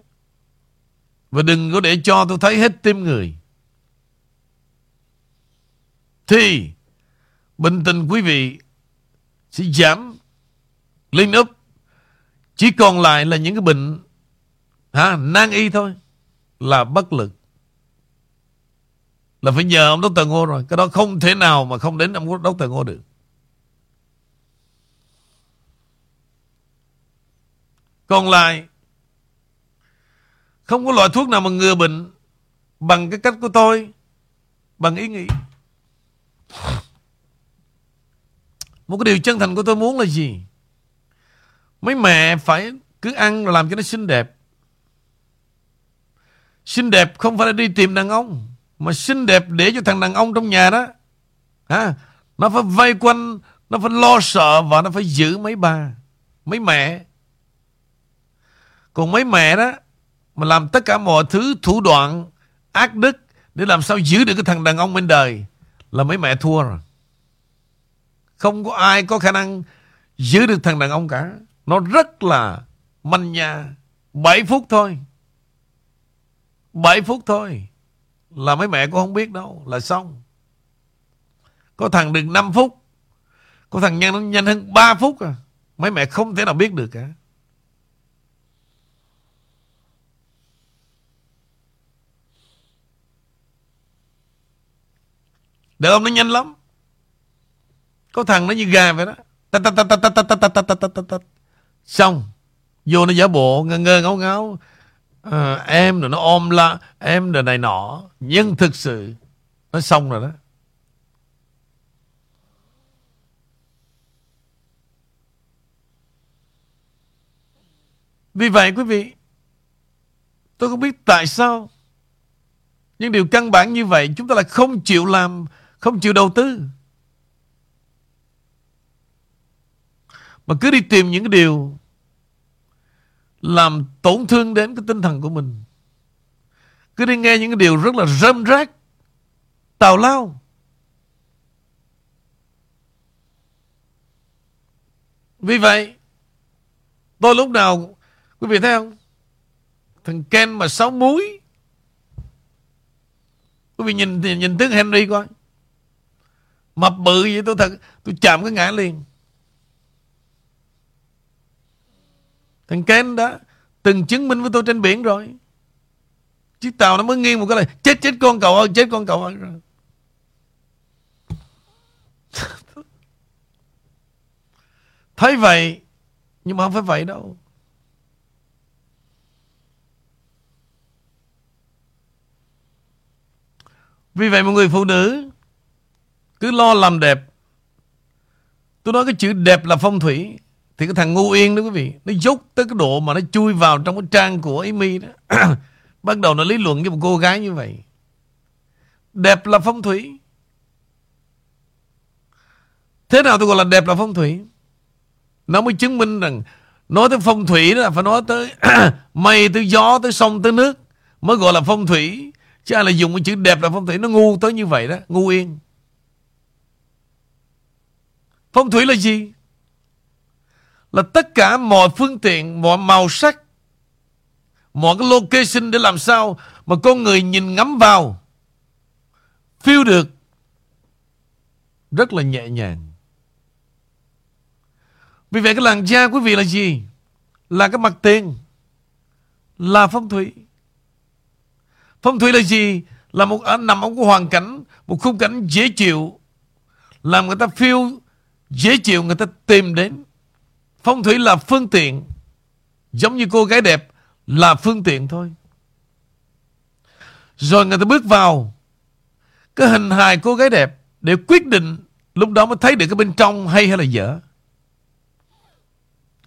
S1: và đừng có để cho tôi thấy hết tim người. Thì bình tình quý vị sẽ giảm lên úp. Chỉ còn lại là những cái bệnh ha, nan y thôi. Là bất lực. Là phải nhờ ông Dr. Ngô rồi. Cái đó không thể nào mà không đến ông Dr. Ngô được. Còn lại không có loại thuốc nào mà ngừa bệnh bằng cái cách của tôi, bằng ý nghĩ. Một cái điều chân thành của tôi muốn là gì? Mấy mẹ phải cứ ăn rồi làm cho nó xinh đẹp. Xinh đẹp không phải là đi tìm đàn ông, mà xinh đẹp để cho thằng đàn ông trong nhà đó. Ha, nó phải vây quanh, nó phải lo sợ và nó phải giữ mấy bà, mấy mẹ. Còn mấy mẹ đó mà làm tất cả mọi thứ thủ đoạn ác đức để làm sao giữ được cái thằng đàn ông bên đời Là mấy mẹ thua rồi. Không có ai có khả năng Giữ được thằng đàn ông cả. Nó rất là manh nha. 7 phút thôi. 7 phút thôi. Là mấy mẹ cũng không biết đâu. Là xong. Có thằng được 5 phút. Có thằng nhanh, nhanh hơn 3 phút à. Mấy mẹ không thể nào biết được cả. Đàn ông nó nhanh lắm Có thằng nó như gà vậy đó ta ta ta ta ta ta ta ta ta ta ta, Xong Vô nó giả bộ ngơ ngơ ngáo ngáo à, Em rồi nó ôm la Em rồi này nọ Nhưng thực sự Nó xong rồi đó Vì vậy quý vị Tôi không biết tại sao Nhưng điều căn bản như vậy Chúng ta là không chịu làm không chịu đầu tư. Mà cứ đi tìm những cái điều Làm tổn thương đến cái tinh thần của mình. Cứ đi nghe những cái điều rất là râm rác, Tào lao. Vì vậy, Tôi lúc nào, Quý vị thấy không? Thằng Ken mà sáu múi. Quý vị nhìn nhìn tướng Henry coi. Mập bự vậy tôi thật, Tôi chạm cái ngã liền. Thằng Ken đó, Từng chứng minh với tôi trên biển rồi. Chiếc tàu nó mới nghiêng một cái này Chết chết con cậu ơi, Chết con cậu ơi. Thấy vậy, Nhưng mà không phải vậy đâu. Vì vậy, một người phụ nữ cứ lo làm đẹp. Tôi nói cái chữ đẹp là phong thủy. Thì cái thằng ngu yên đó quý vị, Nó dốc tới cái độ mà nó chui vào trong cái trang của Amy đó. Bắt đầu nó lý luận với một cô gái như vậy. Đẹp là phong thủy. Thế nào tôi gọi là đẹp là phong thủy? Nó mới chứng minh rằng Nói tới phong thủy đó là phải nói tới Mây, tới gió, tới sông, tới nước Mới gọi là phong thủy. Chứ ai là dùng cái chữ đẹp là phong thủy? Nó ngu tới như vậy đó, Ngu yên. Phong thủy là gì? Là tất cả mọi phương tiện Mọi màu sắc Mọi cái location để làm sao Mà con người nhìn ngắm vào Feel được Rất là nhẹ nhàng Vì vậy cái làn da quý vị là gì? Là cái mặt tiền Là phong thủy Phong thủy là gì? Là một à, nằm ở một hoàn cảnh, một khung cảnh dễ chịu, làm người ta feel dễ chịu, người ta tìm đến. Phong thủy là phương tiện, giống như cô gái đẹp là phương tiện thôi. Rồi người ta bước vào cái hình hài cô gái đẹp để quyết định lúc đó mới thấy được cái bên trong hay hay là dở.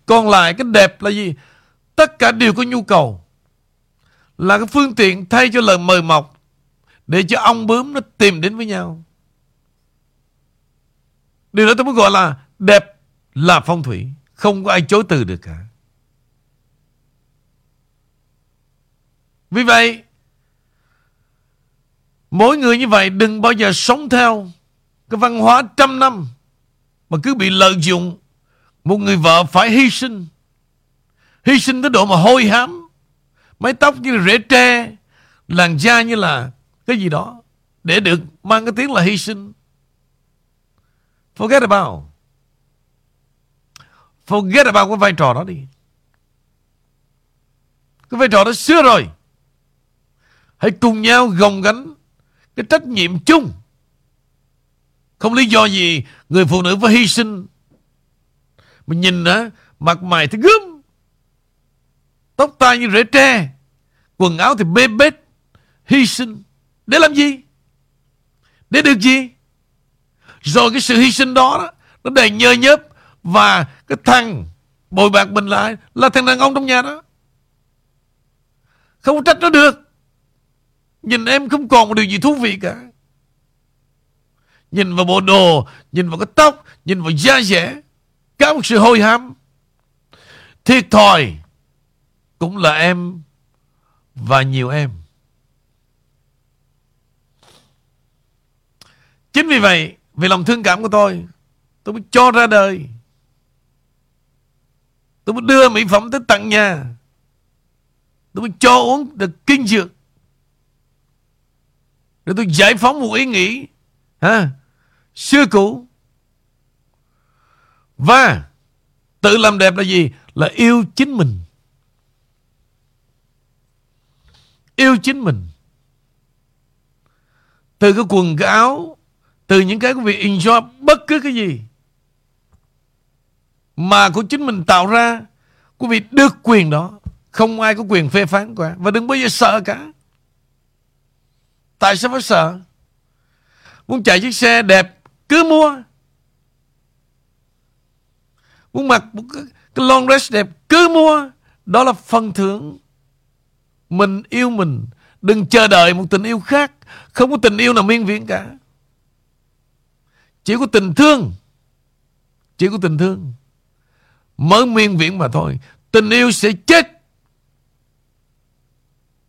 S1: Còn lại cái đẹp là gì? Tất cả đều có nhu cầu là cái phương tiện thay cho lời mời mọc để cho ong bướm nó tìm đến với nhau. Điều đó tôi muốn gọi là đẹp là phong thủy. Không có ai chối từ được cả. Vì vậy, mỗi người như vậy đừng bao giờ sống theo cái văn hóa trăm năm mà cứ bị lợi dụng một người vợ phải hy sinh. Hy sinh tới độ mà hôi hám Mái tóc như là rễ tre Làn da như là cái gì đó Để được mang cái tiếng là hy sinh Forget about. Forget about cái vai trò đó đi. Cái vai trò đó xưa rồi. Hãy cùng nhau gồng gánh Cái trách nhiệm chung. Không lý do gì Người phụ nữ phải hy sinh. Mình nhìn á, Mặt mày thì gớm. Tóc tai như rễ tre. Quần áo thì bê bết. Hy sinh. Để làm gì? Để được gì? Rồi cái sự hy sinh đó, đó Nó đầy nhơ nhớp Và cái thằng bồi bạc mình lại Là thằng đàn ông trong nhà đó. Không trách nó được. Nhìn em không còn một điều gì thú vị cả. Nhìn vào bộ đồ Nhìn vào cái tóc Nhìn vào da dẻ cả một sự hôi hám. Thiệt thòi cũng là em và nhiều em. Chính vì vậy, vì lòng thương cảm của tôi, tôi mới cho ra đời. Tôi mới đưa mỹ phẩm tới tận nhà. Tôi mới cho uống được kinh dược. Để tôi giải phóng một ý nghĩ ha, xưa cũ. Và tự làm đẹp là gì? Là yêu chính mình. Yêu chính mình. Từ cái quần cái áo từ những cái của vị enjoy Bất cứ cái gì Mà của chính mình tạo ra Quý vị được quyền đó. Không ai có quyền phê phán cả Và đừng bao giờ sợ cả. Tại sao phải sợ? Muốn chạy chiếc xe đẹp Cứ mua. Muốn mặc một cái, cái long dress đẹp Cứ mua. Đó là phần thưởng. Mình yêu mình. Đừng chờ đợi một tình yêu khác. Không có tình yêu nào miên viễn cả. Chỉ có tình thương. Chỉ có tình thương. Mới miên viễn mà thôi. Tình yêu sẽ chết.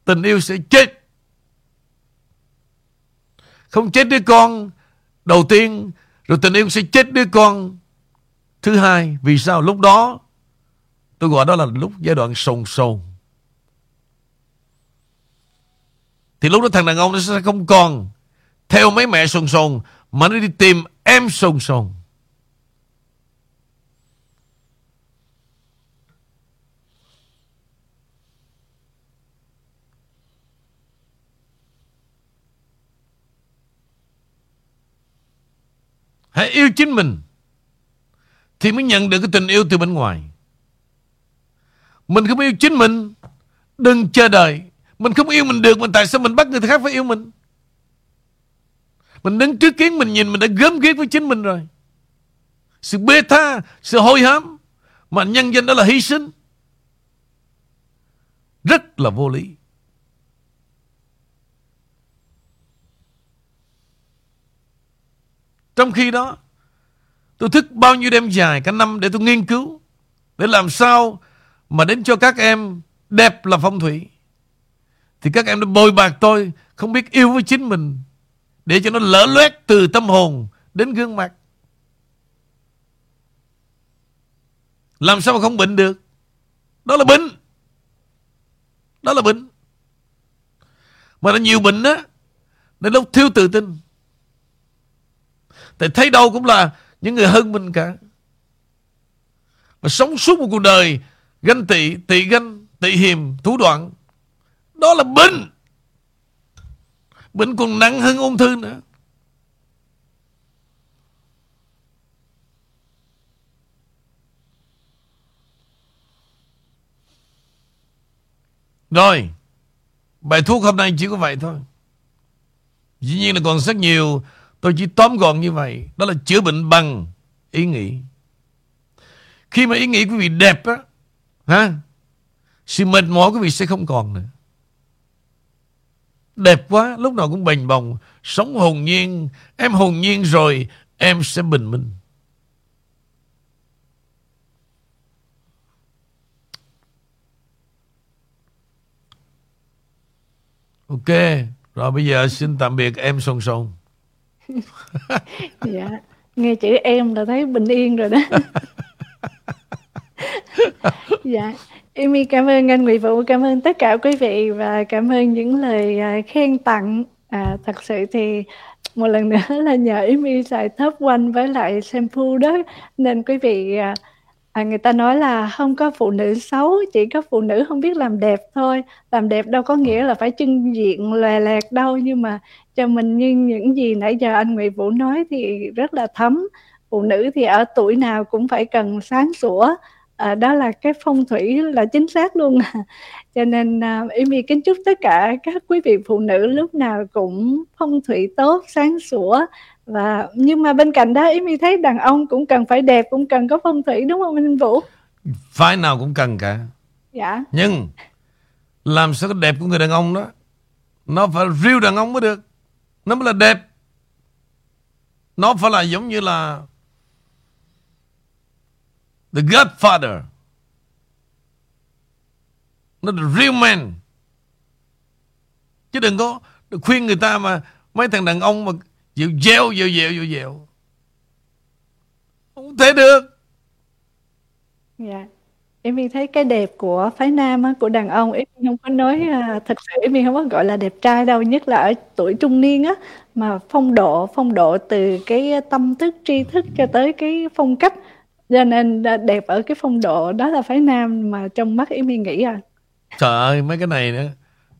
S1: Tình yêu sẽ chết. Không chết đứa con Đầu tiên, Rồi tình yêu sẽ chết đứa con Thứ hai. Vì sao? Lúc đó, Tôi gọi đó là lúc giai đoạn sồn sồn. Thì lúc đó thằng đàn ông nó sẽ không còn Theo mấy mẹ sồn sồn, Mà nó đi tìm em sùng sùng. Hãy yêu chính mình Thì mới nhận được cái tình yêu từ bên ngoài. Mình không yêu chính mình, Đừng chờ đợi. Mình không yêu mình được, Mình tại sao mình bắt người khác phải yêu mình? Mình đứng trước kiến, mình nhìn, Mình đã gớm ghét với chính mình rồi. Sự bê tha, Sự hôi hám, Mà nhân dân đó là hy sinh, Rất là vô lý. Trong khi đó, Tôi thức bao nhiêu đêm dài Cả năm để tôi nghiên cứu, Để làm sao Mà đến cho các em Đẹp là phong thủy. Thì các em đã bồi bạc tôi, Không biết yêu với chính mình để cho nó lỡ loét từ tâm hồn Đến gương mặt. Làm sao mà không bệnh được? Đó là bệnh. Đó là bệnh. Mà nó nhiều bệnh á Nên lúc thiếu tự tin. Tại thấy đâu cũng là Những người hơn mình cả. Mà sống suốt một cuộc đời Ganh tị, tị ganh, tị hiềm, thủ đoạn đó là bệnh. Bệnh còn nặng hơn ung thư nữa. Rồi Bài thuốc hôm nay chỉ có vậy thôi. Dĩ nhiên là còn rất nhiều Tôi chỉ tóm gọn như vậy. Đó là chữa bệnh bằng ý nghĩ. Khi mà ý nghĩ quý vị đẹp á ha, Sự mệt mỏi quý vị sẽ không còn nữa. Đẹp quá, lúc nào cũng bềnh bồng, sống hồn nhiên. Em hồn nhiên rồi, em sẽ bình minh. Ok, rồi bây giờ xin tạm biệt em Sông Sông.
S2: dạ, nghe chữ em là thấy bình yên rồi đó. dạ, Amy cảm ơn anh Nguyễn Vũ, cảm ơn tất cả quý vị và cảm ơn những lời à, khen tặng. À, thật sự thì một lần nữa là nhờ Amy xài thấp quanh với lại shampoo đó. Nên quý vị à, à, người ta nói là không có phụ nữ xấu chỉ có phụ nữ không biết làm đẹp thôi. Làm đẹp đâu có nghĩa là phải trưng diện lòe lẹt đâu. Nhưng mà cho mình như những gì nãy giờ anh Nguyễn Vũ nói thì rất là thấm. Phụ nữ thì ở tuổi nào cũng phải cần sáng sủa à, đó là cái phong thủy là chính xác luôn. Cho nên à, Amy kính chúc tất cả các quý vị phụ nữ lúc nào cũng phong thủy tốt sáng sủa. Và nhưng mà bên cạnh đó Amy thấy đàn ông cũng cần phải đẹp cũng cần có phong thủy đúng không anh Vũ?
S1: Phải nào cũng cần cả.
S2: Dạ.
S1: Nhưng làm sao cái đẹp của người đàn ông đó? Nó phải real đàn ông mới được. Nó mới là đẹp. Nó phải là giống như là The Godfather. Nó là real man. Chứ đừng có đừng khuyên người ta mà mấy thằng đàn ông mà Dịu dẻo, dịu dẻo, dịu dẻo. Không thể được.
S2: Dạ. Em Viên thấy cái đẹp của phái nam á, của đàn ông em không có nói à, thật sự em không có gọi là đẹp trai đâu nhất là ở tuổi trung niên á mà phong độ phong độ từ cái tâm thức tri thức cho tới cái phong cách cho nên đẹp ở cái phong độ đó là phái nam mà trong mắt em nghĩ à
S1: trời ơi, mấy cái này nữa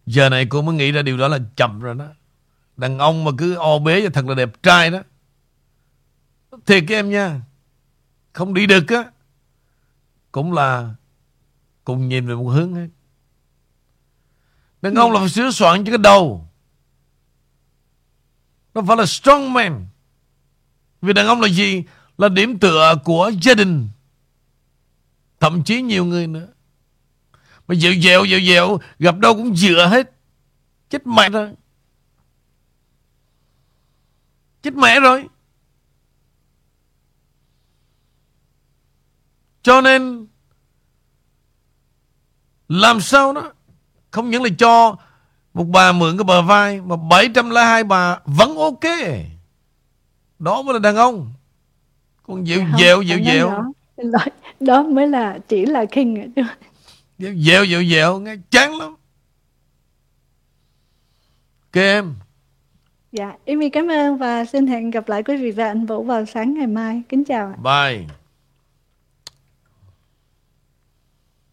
S1: giờ này cô mới nghĩ ra điều đó là chậm rồi đó đàn ông mà cứ o bế cho thật là đẹp trai đó thiệt các em nha, không đi được á cũng là cùng nhìn về một hướng hết. Đàn ông là phải sửa soạn cho cái đầu. Nó phải là strong man. Vì đàn ông là gì? Là điểm tựa của gia đình. Thậm chí nhiều người nữa. Mà dẹo dẹo, dẹo dẹo, gặp đâu cũng dựa hết. Chết mẹ rồi. Chết mẹ rồi. Cho nên làm sao đó không những là cho một bà mượn cái bờ vai mà 702 bà vẫn ok. Đó mới là đàn ông. Dịu dạ dẹo dịu dẹo.
S2: Đó, đó mới là chỉ là king chứ.
S1: Dịu dẹo dịu dẹo nghe chán lắm. Ok em.
S2: Dạ, em cảm ơn và xin hẹn gặp lại quý vị và anh Vũ vào sáng ngày mai. Kính chào.
S1: Bye.